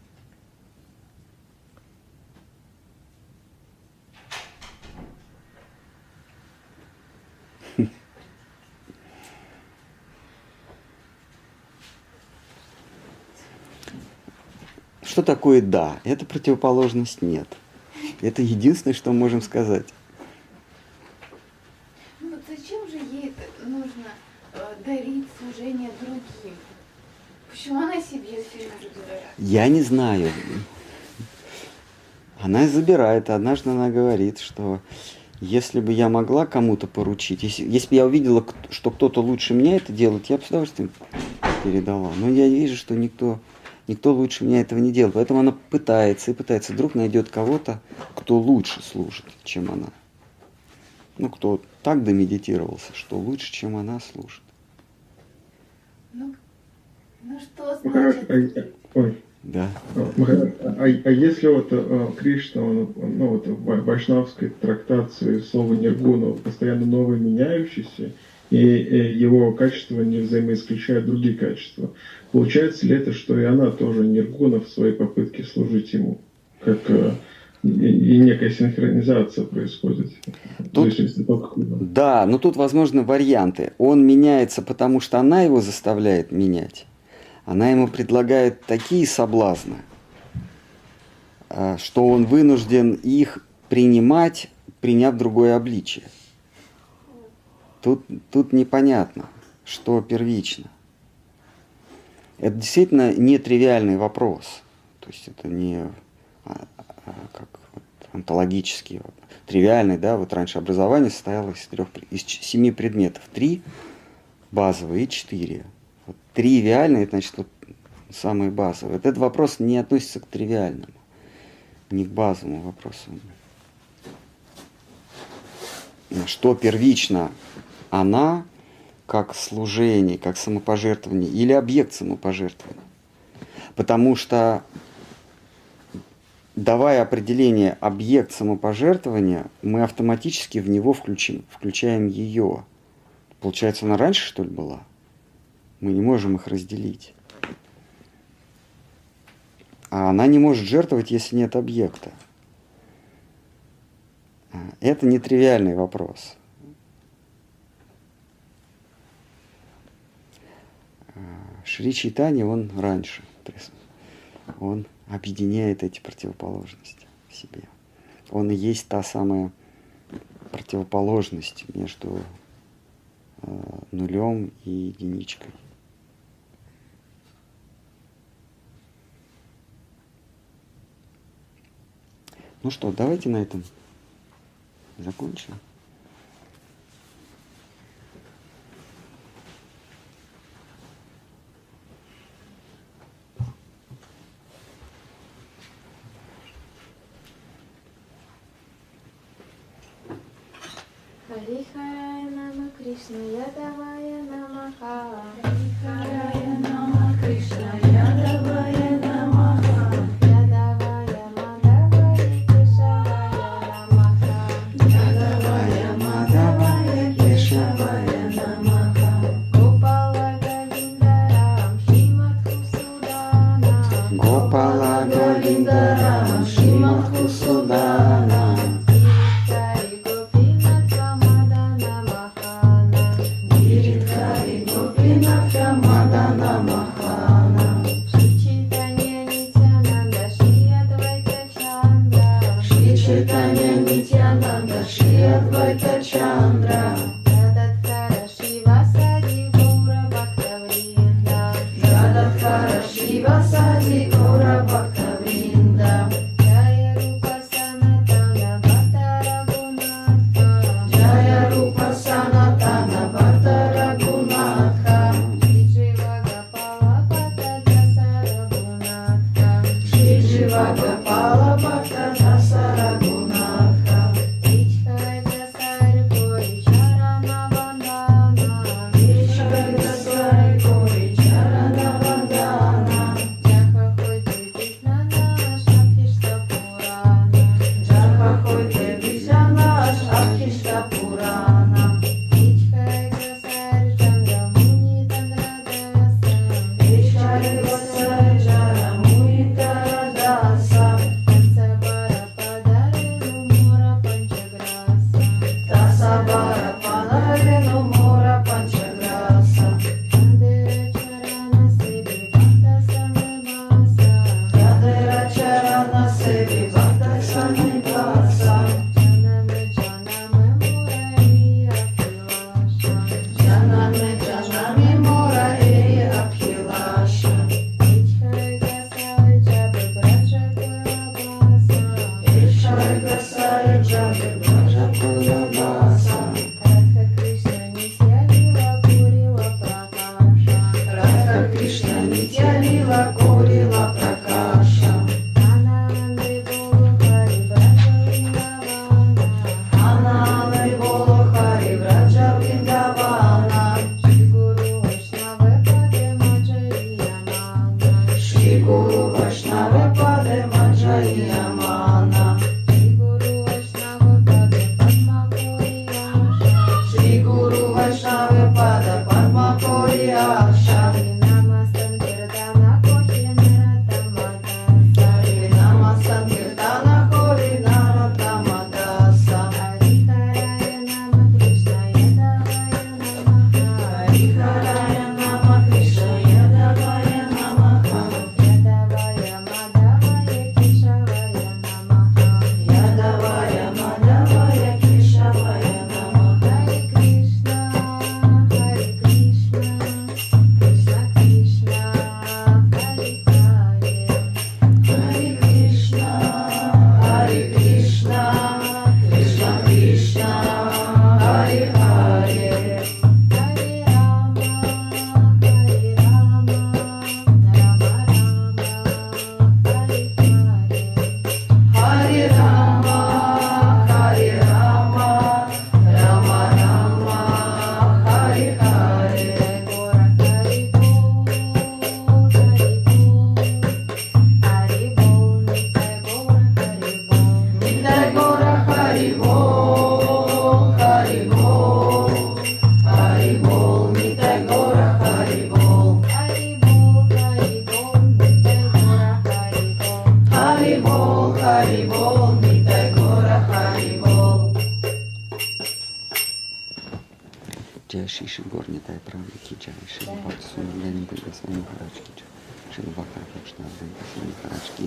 Что такое да? Это противоположность нет. Это единственное, что мы можем сказать. Ну вот зачем же ей нужно э, дарить служение другим? Почему она себе фильм забирает? Я не знаю. Она забирает. Однажды она говорит, что если бы я могла кому-то поручить, если, если бы я увидела, что кто-то лучше меня это делает, я бы с удовольствием передала. Но я вижу, что никто, никто лучше меня этого не делает. Поэтому она пытается и пытается. Вдруг найдет кого-то, кто лучше служит, чем она. Ну, кто так домедитировался, что лучше, чем она служит. Ну, ну что Ну, значит? а- ой, Да. Махарадж, а, а если вот э, Кришна, он, ну вот в вайшнавской трактации слово ниргуна постоянно новое, меняющееся, и э, его качества не взаимоисключают другие качества, получается ли это, что и она тоже ниргуна в своей попытке служить ему, как э, и, некая синхронизация происходит? Тут-. Да, но тут возможны варианты. Он меняется, потому что она его заставляет менять. Она ему предлагает такие соблазны, а, что он вынужден их принимать, приняв другое обличие. Тут, тут непонятно, что первично. Это действительно нетривиальный вопрос. То есть это не а, а, как вот онтологический, вот, тривиальный, да, вот раньше образование состояло из трех, из семи предметов. Три базовые и четыре. Вот тривиальные, значит, вот самые базовые. Вот этот вопрос не относится к тривиальному, не к базовому вопросу. Что первично? Она как служение, как самопожертвование или объект самопожертвования. Потому что давая определение объект самопожертвования, мы автоматически в него включим, включаем ее. Получается, она раньше, что ли, была? Мы не можем их разделить. А она не может жертвовать, если нет объекта. А, Это нетривиальный вопрос. Шри Чайтани, он раньше. Он объединяет эти противоположности в себе. Он и есть та самая противоположность между э, нулем и единичкой. Ну что, давайте на этом закончим. Хари Харая Нама Кришна Ядавая Намаха Хари Харая Нама Кришна Ядавая Намаха Ядавая Мадавая Кешавая Намаха Ядавая Мадавая Кешавая Намаха Гопала Говиндарам Шримадху Суданам Гопала Говиндарам Шримадху Суданам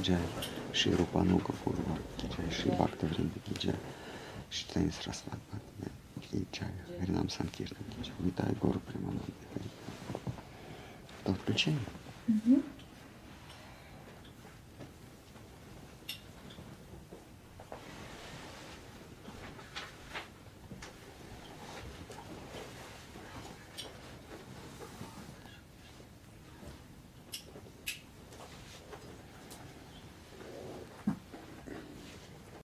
Виджая, Шри Рупанука Курва, Виджая, Шри Бхакта Вринда Виджая, Шри Танис Раслад Бхакта Виджая, Харинам Санкиртан Виджая, Витай Гору Примананда Харинам. Это отключение? Угу.